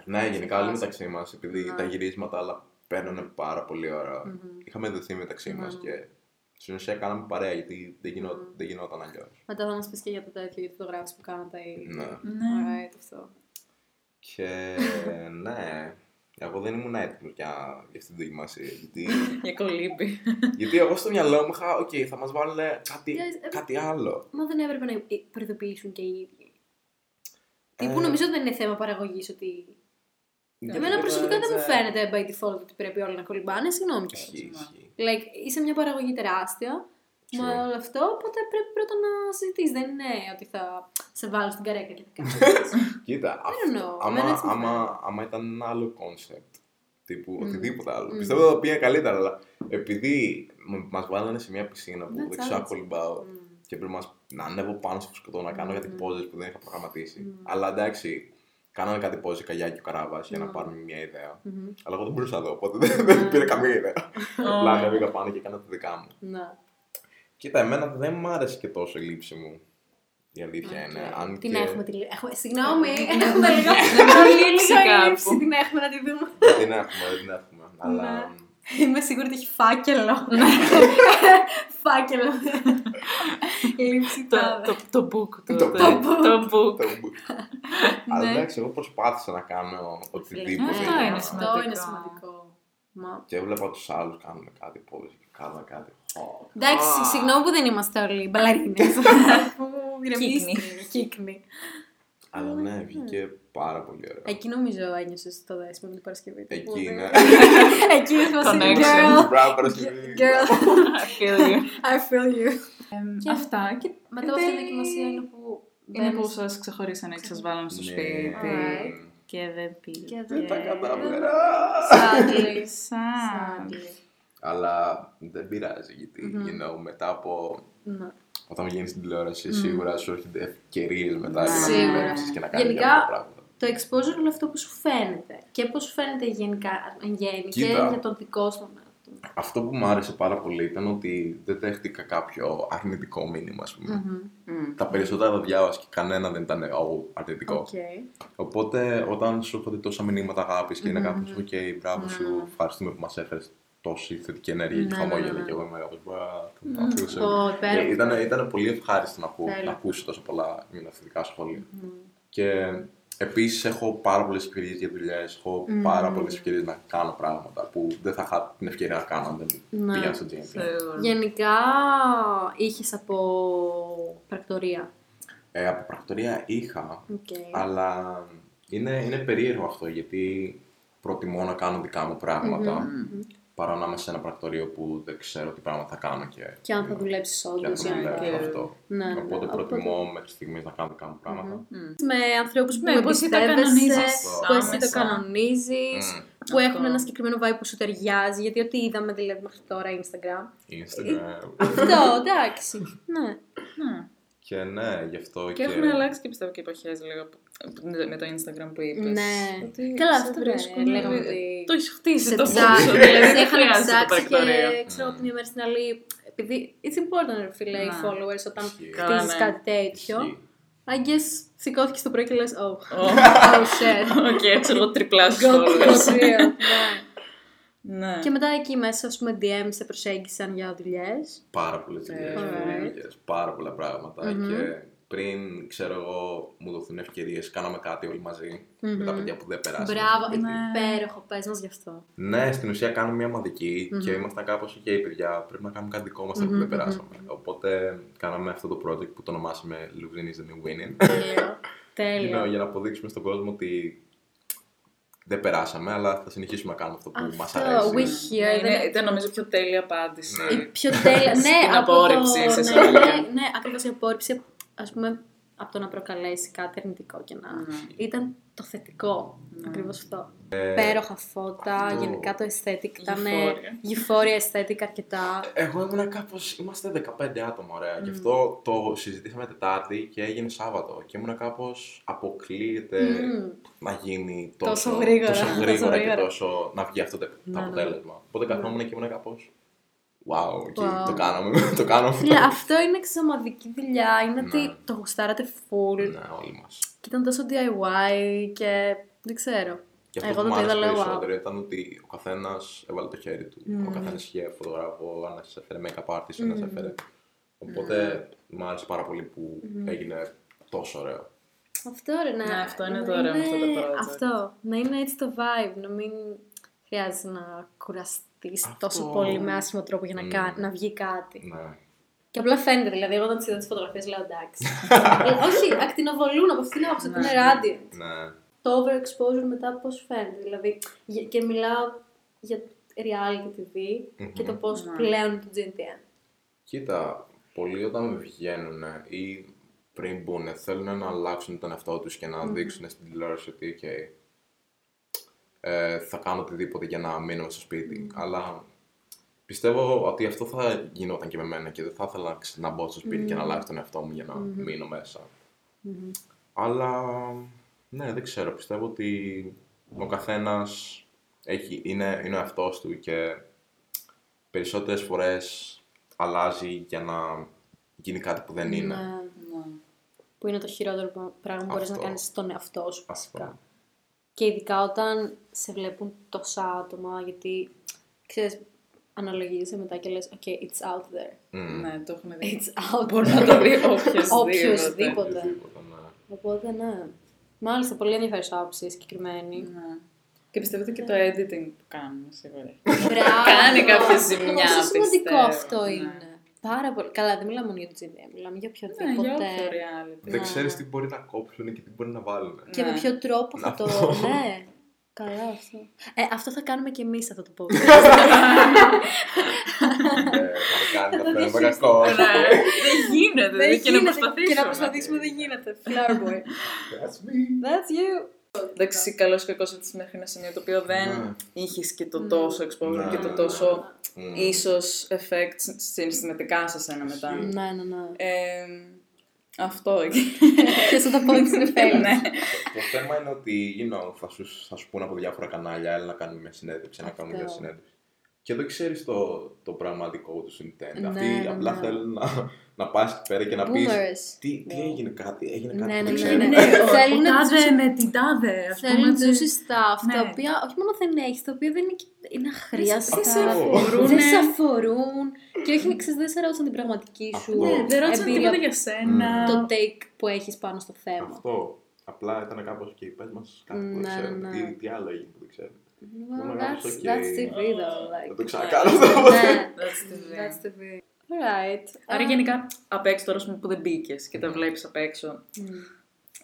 Ε. Ναι, γενικά όλοι Φάση. μεταξύ μας, επειδή Ναι. τα γυρίσματα αλλά παίρνουν πάρα πολύ ώρα. Μμμ. Είχαμε δεθεί μεταξύ μας Ναι. και στην ουσία κάναμε παρέα γιατί δεν, γινό, Μμ. δεν γινόταν αλλιώς. Μετά θα μας πει και για το τέτοιο, για τη φωτογράφηση που κάνατε. ή- Ναι. Ναι. Alright, αυτό. Και ναι, εγώ δεν ήμουν έτοιμος για, για αυτή την δοκιμασία. Γιατί, Για κολύμπι. γιατί εγώ στο μυαλό μου είχα, οκ, θα μας βάλουν κάτι, Guys, ε, κάτι άλλο. Μα δεν έπρεπε να προειδοποιήσουν και οι ίδιοι. Ε, Τύπου νομίζω δεν είναι θέμα παραγωγής ότι. Γιατί Εμένα δεν προσωπικά δεν μου έτσι- φαίνεται by default ότι πρέπει όλοι να κολυμπάνε. Συγγνώμη κιόλας. Ισχύει, ισχύει. Like, είσαι μια παραγωγή τεράστια με True. όλο αυτό, οπότε πρέπει πρώτα να συζητήσεις. Δεν είναι ότι θα σε βάλω στην καρέκλα και θα κάνει. Κοίτα, I don't know. άμα, Εμένα έτσι μου άμα, φαίνεται. άμα ήταν ένα άλλο concept, τύπου Μμ. οτιδήποτε άλλο, Μμ. πιστεύω θα το πήγαινα καλύτερα, αλλά επειδή μας βάλανε σε μια πισίνα που Ναι, δεν ξέρω να challenge. κολυμπάω Μμ. και πρέπει μας, να ανέβω πάνω στο φουσκωτό να κάνω Μμ. κάτι πόζες που δεν είχα προγραμματίσει. Μμ. Αλλά εντάξει, κάνανε κάτι πόζες η Καγιά και ο Καράβας για να Μμ. πάρουμε μια ιδέα. Μμμ. Αλλά εγώ δεν μπορούσα να δω, οπότε δεν, δεν πήρα καμία ιδέα. Απλά Ω. ανέβηκα πάνω και έκανα τα δικά μου. Ναι. Κοίτα, εμένα δεν μ' άρεσε και τόσο η λήψη μου. Η αλήθεια Οκ. είναι. Αν Την και... έχουμε τη λι- έχουμε... Συγγνώμη, Ναι. έχουμε λίγο βρει λίγο λήξη έλλειψη, κάπου. την έχουμε να τη δούμε. Δεν την έχουμε, δεν την έχουμε. Αλλά Είμαι σίγουρη ότι έχει φάκελο. Ναι. φάκελο. Λήψη Το, τάδε. το, το book του. Το Το, book. το book. Το- Αλλά Ναι. εντάξει, εγώ προσπάθησα να κάνω οτιδήποτε. Αυτό για είναι να- σημαντικό. Αυτό είναι σημαντικό. Μα... Και έβλεπα τους άλλους κάνουν κάτι pose και κάνουν κάτι. Ω, Εντάξει, Α. συγγνώμη που δεν είμαστε όλοι μπαλαρίνες. Που ηρεμήστε. Κύκνοι. Αλλά ναι, βγήκε πάρα πολύ ωραίο. Εκεί νομίζω ένιωσε το δέσιμο με την Παρασκευή. του, που Εκεί δεν- είναι. Εκεί μας είναι Connection. girl. Μπράβο, Παρασκευή. Girl, I feel you. I feel you. Εμ, Αυτά και Μετά από αυτή τη δοκιμασία είναι που είναι που μπαίνεις- σας ξεχωρίσανε και σας βάλανε στο Ναι. σπίτι. Alright. Και δεν πήγε. Και Δεν τα κατάφερα. Sadly. Σαν. Sadly. Αλλά δεν πειράζει γιατί, Μμμ. you know, μετά από. Ναι. Όταν βγαίνει στην τηλεόραση, σίγουρα σου έρχονται ευκαιρίες μετά για να Σίγουρα. δουλέψεις και να κάνεις Γενικά, διάφορα πράγματα. Το exposure είναι αυτό που σου φαίνεται. Και πώς σου φαίνεται γενικά, εν γένει, και Κοίτα. για τον δικό σου τομέα. Αυτό που μου άρεσε πάρα πολύ ήταν ότι δεν δέχτηκα κάποιο αρνητικό μήνυμα, ας πούμε. Μμ. Τα περισσότερα τα διάβασα και κανένα δεν ήταν «Ω, αρνητικό. Οκ. Οπότε όταν σου έρχονται τόσα μηνύματα αγάπης και είναι Μμμ. κάπως, οκ, μπράβο σου, ευχαριστούμε που μας έφερες τόση θετική ενέργεια και Ναι, ναι, χαμόγελα. ναι, ναι. Και εγώ είμαι κάπως. να ακούσω. Ω, υπέροχο. Ε, Ήταν, ήταν πολύ ευχάριστο να, ακού, Τέλειο. να ακούσω τόσο πολλά μηνύματα θετικά σχόλια. Και επίσης έχω πάρα πολλές ευκαιρίες για δουλειές. Έχω πάρα πολλές ευκαιρίες να κάνω πράγματα που δεν θα είχα την ευκαιρία να κάνω αν δεν Ναι. πήγαινα στο GNTM. Σίγουρα. Γενικά είχες από πρακτορία; Ε, από πρακτορία είχα, Οκ. αλλά είναι, είναι περίεργο αυτό γιατί προτιμώ να κάνω δικά μου πράγματα παρά να είμαι σε ένα πρακτορείο που δεν ξέρω τι πράγματα θα κάνω και, Και αν θα δουλέψεις και όντως. αν θα δουλεύω αυτό. Ναι, ναι, Οπότε ναι. προτιμώ μέχρι στιγμής να κάνω δικά μου πράγματα. Με ανθρώπους που Ναι, που εσύ τα εμπιστεύεσαι, κανονίζεις που εσύ το άμεσα. κανονίζεις, Μμ. που έχουν Αυτό. ένα συγκεκριμένο vibe που σου ταιριάζει. Γιατί ό,τι είδαμε δηλαδή μέχρι τώρα Instagram. Instagram. Αυτό, εντάξει. ναι. Ναι. και ναι, γι' αυτό και. Και έχουν αλλάξει και πιστεύω και εποχές λίγο με το Instagram που είπες. Ναι. Ότι Καλά, σε αυτό ναι, βρίσκουν, λέγαμε ε, ότι Το έχεις χτίσει σε το ψάξει, πόσο, δηλαδή σε δεν είχαν χρειάζεται το ψάξει πρακτορείο. και ξέρω από τη μία μέρα στην άλλη. Επειδή it's important, ρε φίλε, οι Ναι. followers όταν Ισχύει. Καλά, χτίζει ναι. κάτι τέτοιο. Ισχύει. I guess σηκώθηκε το πρωί και λες, oh, Ω. oh shit. Οκ, ξέρω εγώ τριπλάσιο Go, go followers. real. Ναι. Ναι. Και μετά εκεί μέσα, ας πούμε, DM σε προσέγγισαν για δουλειές. Πάρα πολλές δουλειές. Alright. Πάρα πολλά πράγματα. Και πριν, ξέρω εγώ, μου δοθούν ευκαιρίες, κάναμε κάτι όλοι μαζί με τα παιδιά που δεν περάσαμε. Μπράβο, Ναι. υπέροχο, πες μας γι' αυτό. Ναι, στην ουσία κάνουμε μια μαδική και ήμασταν κάπως OK, παιδιά. Πρέπει να κάνουμε κάτι δικό μας που δεν περάσαμε. Οπότε κάναμε αυτό το project που το ονομάσαμε Losing is the new winning. Τέλειο. You know, Τέλειο. για να αποδείξουμε στον κόσμο ότι δεν περάσαμε, αλλά θα συνεχίσουμε να κάνουμε αυτό που μας Αυτό, αρέσει. we Ναι, here. είναι- δεν- Ήταν νομίζω πιο τέλεια απάντηση. Ναι. Η πιο τέλεια. ναι, Στην από απόρριψη, το, σε ναι, εισαγωγικά. ναι, ναι, ακριβώς η απόρριψη, ας πούμε, από το να προκαλέσει κάτι αρνητικό και να... Ναι. Ήταν το θετικό, ακριβώς αυτό. Ε, Πέροχα φώτα, αυτό- γενικά το aesthetic ήταν Euphoria. euphoria aesthetic αρκετά. Εγώ ήμουν κάπως. Είμαστε 15 άτομα, ωραία. Γι' αυτό το συζητήσαμε Τετάρτη και έγινε Σάββατο. Και ήμουν κάπως. Αποκλείεται Μμμ. να γίνει τόσο, Τόσο γρήγορα, τόσο τόσο γρήγορα και γρήγορα. τόσο. να βγει αυτό το, το Ναι, ναι. αποτέλεσμα. Οπότε καθόμουν και ήμουν κάπως. Wow, εκεί Wow. το κάναμε. το κάναμε. Φίλε, αυτό είναι εξωμαδική δουλειά, είναι Ναι. ότι το γουστάρατε full ναι, όλοι μας. και ήταν τόσο DIY και δεν ξέρω. Και αυτό Εγώ που το μου είδα, άρεσε λέω, wow. περισσότερο ήταν ότι ο καθένας έβαλε το χέρι του. Ο καθένας είχε φωτογράφο, ένας έφερε make-up artist, ένας έφερε. Οπότε μου άρεσε πάρα πολύ που έγινε τόσο ωραίο. Αυτό ρε, να, Ναι, αυτό είναι να το ωραίο με αυτό το είναι project. Αυτό, να είναι έτσι το vibe, να μην χρειάζεται να κουραστείς Αυτό. τόσο πολύ με άσχημο τρόπο για να, κα- να βγει κάτι. Ναι. Και απλά φαίνεται, δηλαδή, εγώ όταν τις είδα τις φωτογραφίες λέω εντάξει. Ε, όχι, ακτινοβολούν από αυτήν την άποψη, ότι είναι radiant. ναι. Το overexposure μετά πώς φαίνεται, δηλαδή, για- και μιλάω για reality TV και το πώς Ναι. πλέον είναι το GNTM. Κοίτα, πολλοί όταν βγαίνουν ή πριν μπουν θέλουν να αλλάξουν τον εαυτό τους και να δείξουν στην τηλεόραση ότι okay, ε, θα κάνω οτιδήποτε για να μείνω στο σπίτι. Αλλά πιστεύω ότι αυτό θα γινόταν και με μένα και δεν θα ήθελα να, ξε- να μπω στο σπίτι και να αλλάξω τον εαυτό μου για να μείνω μέσα. Αλλά ναι, δεν ξέρω. Πιστεύω ότι ο καθένας έχει, είναι, είναι ο εαυτός του και περισσότερες φορές αλλάζει για να γίνει κάτι που δεν είναι. Ναι. Ναι. που είναι το χειρότερο πράγμα που μπορείς να Αυτό. κάνεις στον εαυτό σου Αυτό. Βασικά. Και ειδικά όταν σε βλέπουν τόσα άτομα, γιατί, ξέρεις, αναλογίζεσαι μετά και λες, ok, it's out there. Μμμ. Ναι, το έχουμε δει. It's out Μπορεί there. να το δει οποιοδήποτε. Οποιοςδήποτε. Οποιοδήποτε, ναι. Οπότε, ναι. Μάλιστα, πολύ ενδιαφέρουσα άποψη συγκεκριμένη. Ναι. Και πιστεύω ότι και το editing που κάνουμε σίγουρα. Μπράβο. Κάνει κάποια ζημιά, Πόσο σημαντικό πιστεύω, αυτό ναι. είναι. Πάρα πολύ. Καλά, δεν μιλάμε μόνο για το GDM, μιλάμε για Ναι, για οποιοδήποτε. όποιο reality. Δεν Ναι. ξέρεις τι μπορεί να κόψουν και τι μπορεί να βάλουν. Και με Ναι. ποιο τρόπο θα το. Αυτό. ναι. Καλά αυτό. Ε, αυτό θα κάνουμε και εμείς αυτό το podcast. Ε, Θα κάνει Θα τα το φέρμα δεις κακό. Ναι, Δεν γίνεται. Δεν και να γίνεται. προσπαθήσουμε. Και να προσπαθήσουμε δεν γίνεται. Flower boy. That's me. That's you. Εντάξει, καλός ή κακό έτσι μέχρι ένα σημείο το οποίο δεν Ναι. είχες και το τόσο exposure Ναι. και το τόσο Μμ. ίσως effect συναισθηματικά σε σένα μετά. Ισχύει. Ναι, ναι, ναι. Ε, αυτό. Ποιος θα τα πω στην εφέλη. ναι. Το θέμα είναι ότι you know, θα, σου, θα σου πούνε από διάφορα κανάλια, έλα να κάνουμε μια συνέντευξη, να κάνουμε μια Αυτό. συνέντευξη. Και δεν ξέρεις το, το πραγματικό του intent. Ναι, Αυτοί ναι, απλά ναι. θέλουν να, να πας εκεί πέρα και να πεις. Boomers. Τι, τι έγινε κάτι, έγινε κάτι Ναι, που ναι, δεν ναι, ξέρουμε. ναι. Θέλουν να τάδε τους- με την τάδε. ας Θέλουν πούμε, να ότι- ζήσει stuff, τα Ναι. οποία όχι μόνο δεν έχει, τα οποία δεν είναι, και- είναι αχρίαστα. Δεν σε Αυτό. αφορούν. Δεν σε αφορούν. Και όχι, ξέρεις, δεν σε ρώτησαν την πραγματική σου Αυτό. Ναι, δεν ρώτησαν εμπειρία, τίποτα για σένα. το take που έχεις πάνω στο θέμα. Αυτό. Απλά ήταν κάπως και πες μας κάτι που Ναι, δεν ξέρουμε. ναι. Τι, τι άλλο έγινε που δεν ξέρουμε. Well, Μόνο that's, κάπως, that's ok. TV though. Θα Like. το ξανακάνω αυτό. ναι, That's TV. that's TV. Alright. Άρα γενικά απ' έξω τώρα ας πούμε, που δεν μπήκες και τα Mm. βλέπεις απ' έξω,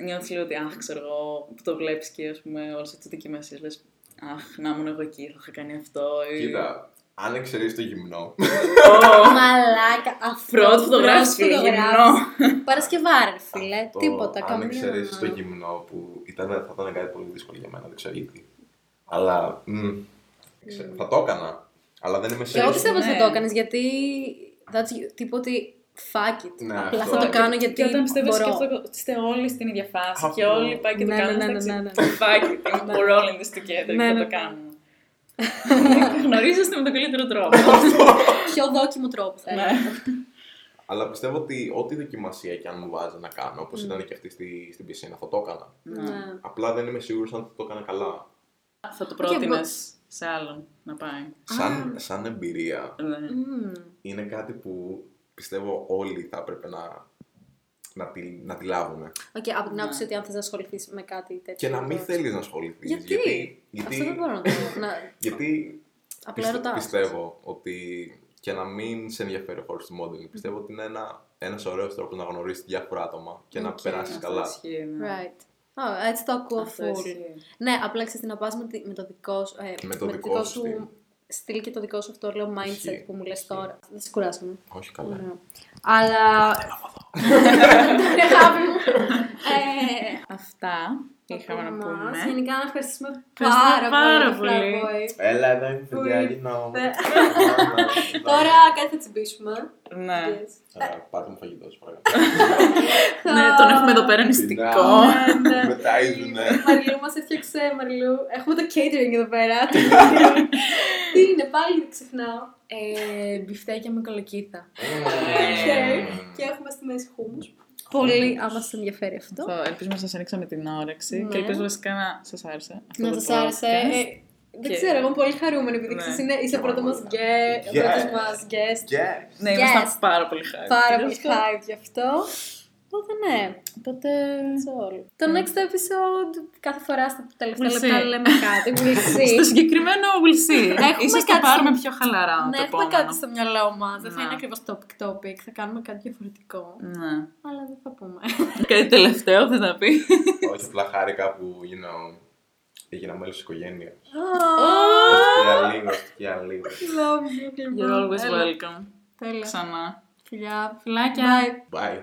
νιώθεις λίγο ότι αχ, ξέρω εγώ, που το βλέπεις και ας πούμε όλες τις δοκιμασίες. Λες, αχ, να ήμουν εγώ εκεί, θα είχα κάνει αυτό. ή- Κοίτα, αν εξαιρέσει το γυμνό. Μαλάκα, αυτό. Πρώτη φωτογράφηση, φίλε, φωτογράφηση. Παρασκευάρα, ρε φίλε. το- Τίποτα, Αν καμία. εξαιρέσει το γυμνό που ήταν, θα ήταν κάτι πολύ δύσκολο για μένα, δεν ξέρω γιατί. Αλλά μ, δεν ξέρω, θα το έκανα. Αλλά δεν είμαι Και εγώ σίγουρος. πιστεύω ότι θα Ναι. το έκανες γιατί. That's you. Τύπο ότι. Fuck it. Ναι, Απλά αυτό. θα το κάνω γιατί. Και όταν πιστεύω μπορώ. σκέφτομαι ότι είστε όλοι στην ίδια φάση Αυτό. και όλοι πάει και το Ναι, ναι, κάνουν. ναι, εντάξει, ναι, ναι, ναι. Fuck it, we're all in this together Ναι, και θα ναι, το ναι. κάνουμε. Γνωρίζεστε με τον καλύτερο τρόπο. Πιο δόκιμο τρόπο θα Ναι. έλεγα. Αλλά πιστεύω ότι ό,τι δοκιμασία και αν μου βάζει να κάνω, όπως ήταν και αυτή στη, στην πισίνα, θα το έκανα. Ναι. Απλά δεν είμαι σίγουρος αν θα το έκανα καλά. Θα το Και πρότεινες μπο- σε άλλον να πάει. Σαν, σαν εμπειρία, Ναι. Μμμ. είναι κάτι που πιστεύω όλοι θα έπρεπε να, να, τη, να τη λάβουμε. Οκ, από την Ναι. άποψη ότι αν θες να ασχοληθείς με κάτι τέτοιο. Και να μην θα- θέλεις να ασχοληθείς. Γιατί; Γιατί, Αυτό γιατί, δεν μπορώ να το πω. Να- γιατί Απλά πιστε- ρωτάω. πιστεύω ότι και να μην σε ενδιαφέρει ο χώρος του modeling, πιστεύω ότι είναι ένα ένας ωραίος τρόπος να γνωρίσεις διάφορα άτομα και να Οκ, περάσεις Αυτό καλά. ισχύει, ναι. Right. Oh, έτσι το ακούω Αυτό full. ισχύει. Ναι, απλά ξέρεις τι να πας με, τη- με το δικό σου, ε, Με το δικό σου στυλ. στυλ και το δικό σου αυτό λέω mindset Ισχύει. που μου λες Ισχύει. τώρα. Δεν σε κουράσαμε. Όχι καλά. Ωραία. Αλλά... Ρε αγάπη μου. Ε, Αυτά είχαμε να από πούμε. εμάς. Γενικά να ευχαριστήσουμε Ευχαριστούμε πάρα, πάρα πολύ. πολύ. Flat Boy. Έλα εδώ είναι παιδιά, Ui. γινώ. Θε- Τώρα κάτι θα τσιμπήσουμε. Ναι. Yes. Πάτε μου φαγητό, σας παρακαλώ. ναι, τον έχουμε εδώ πέρα νηστικό. Ναι, ναι. Με ταΐζουνε. Μαριλού μας έφτιαξε, Μαριλού. Έχουμε το catering εδώ πέρα. Τι είναι, πάλι δεν ξεχνάω. Ε, μπιφτέκια με κολοκύθα. Mm. Και έχουμε στη μέση χούμους. Πολύ, άμα σας ενδιαφέρει αυτό. Αυτό, ελπίζουμε να σας ανοίξαμε την όρεξη Ναι. και ελπίζω βασικά να σας άρεσε. αυτό Να το σας άρεσε. podcast. Ε, Δεν Και- ξέρω, εγώ είμαι πολύ χαρούμενη επειδή Ναι. ξέρεις, είναι- είσαι Και πρώτος εγώ. μας guest. Yes. Πρώτος μας guest. Yes. Ναι, ήμασταν Yes. πάρα πολύ hyped. Πάρα γι' πολύ αυτό. hyped γι' αυτό. Οπότε ναι, Οπότε... that's all. Το next episode, κάθε φορά στα τελευταία We'll λεπτά see. λέμε κάτι. We'll see. Στο συγκεκριμένο we'll see. Έχουμε Ίσως το κάτι πάρουμε στο- πιο χαλαρά Ναι, το έχουμε επόμενο. κάτι στο μυαλό μας. Δεν θα Ναι. είναι ακριβώς topic topic. Θα κάνουμε κάτι διαφορετικό. Ναι. Αλλά δεν θα πούμε. Κάτι τελευταίο θες να πεις; Όχι, απλά χάρηκα που, you know, έγινα μέλος της οικογένειας. Oh, Για λίγο, για λίγο. Love you, You're always Έλα. welcome. Τέλεια. Ξανά. Φιλιά. Φιλάκια. Bye. Bye.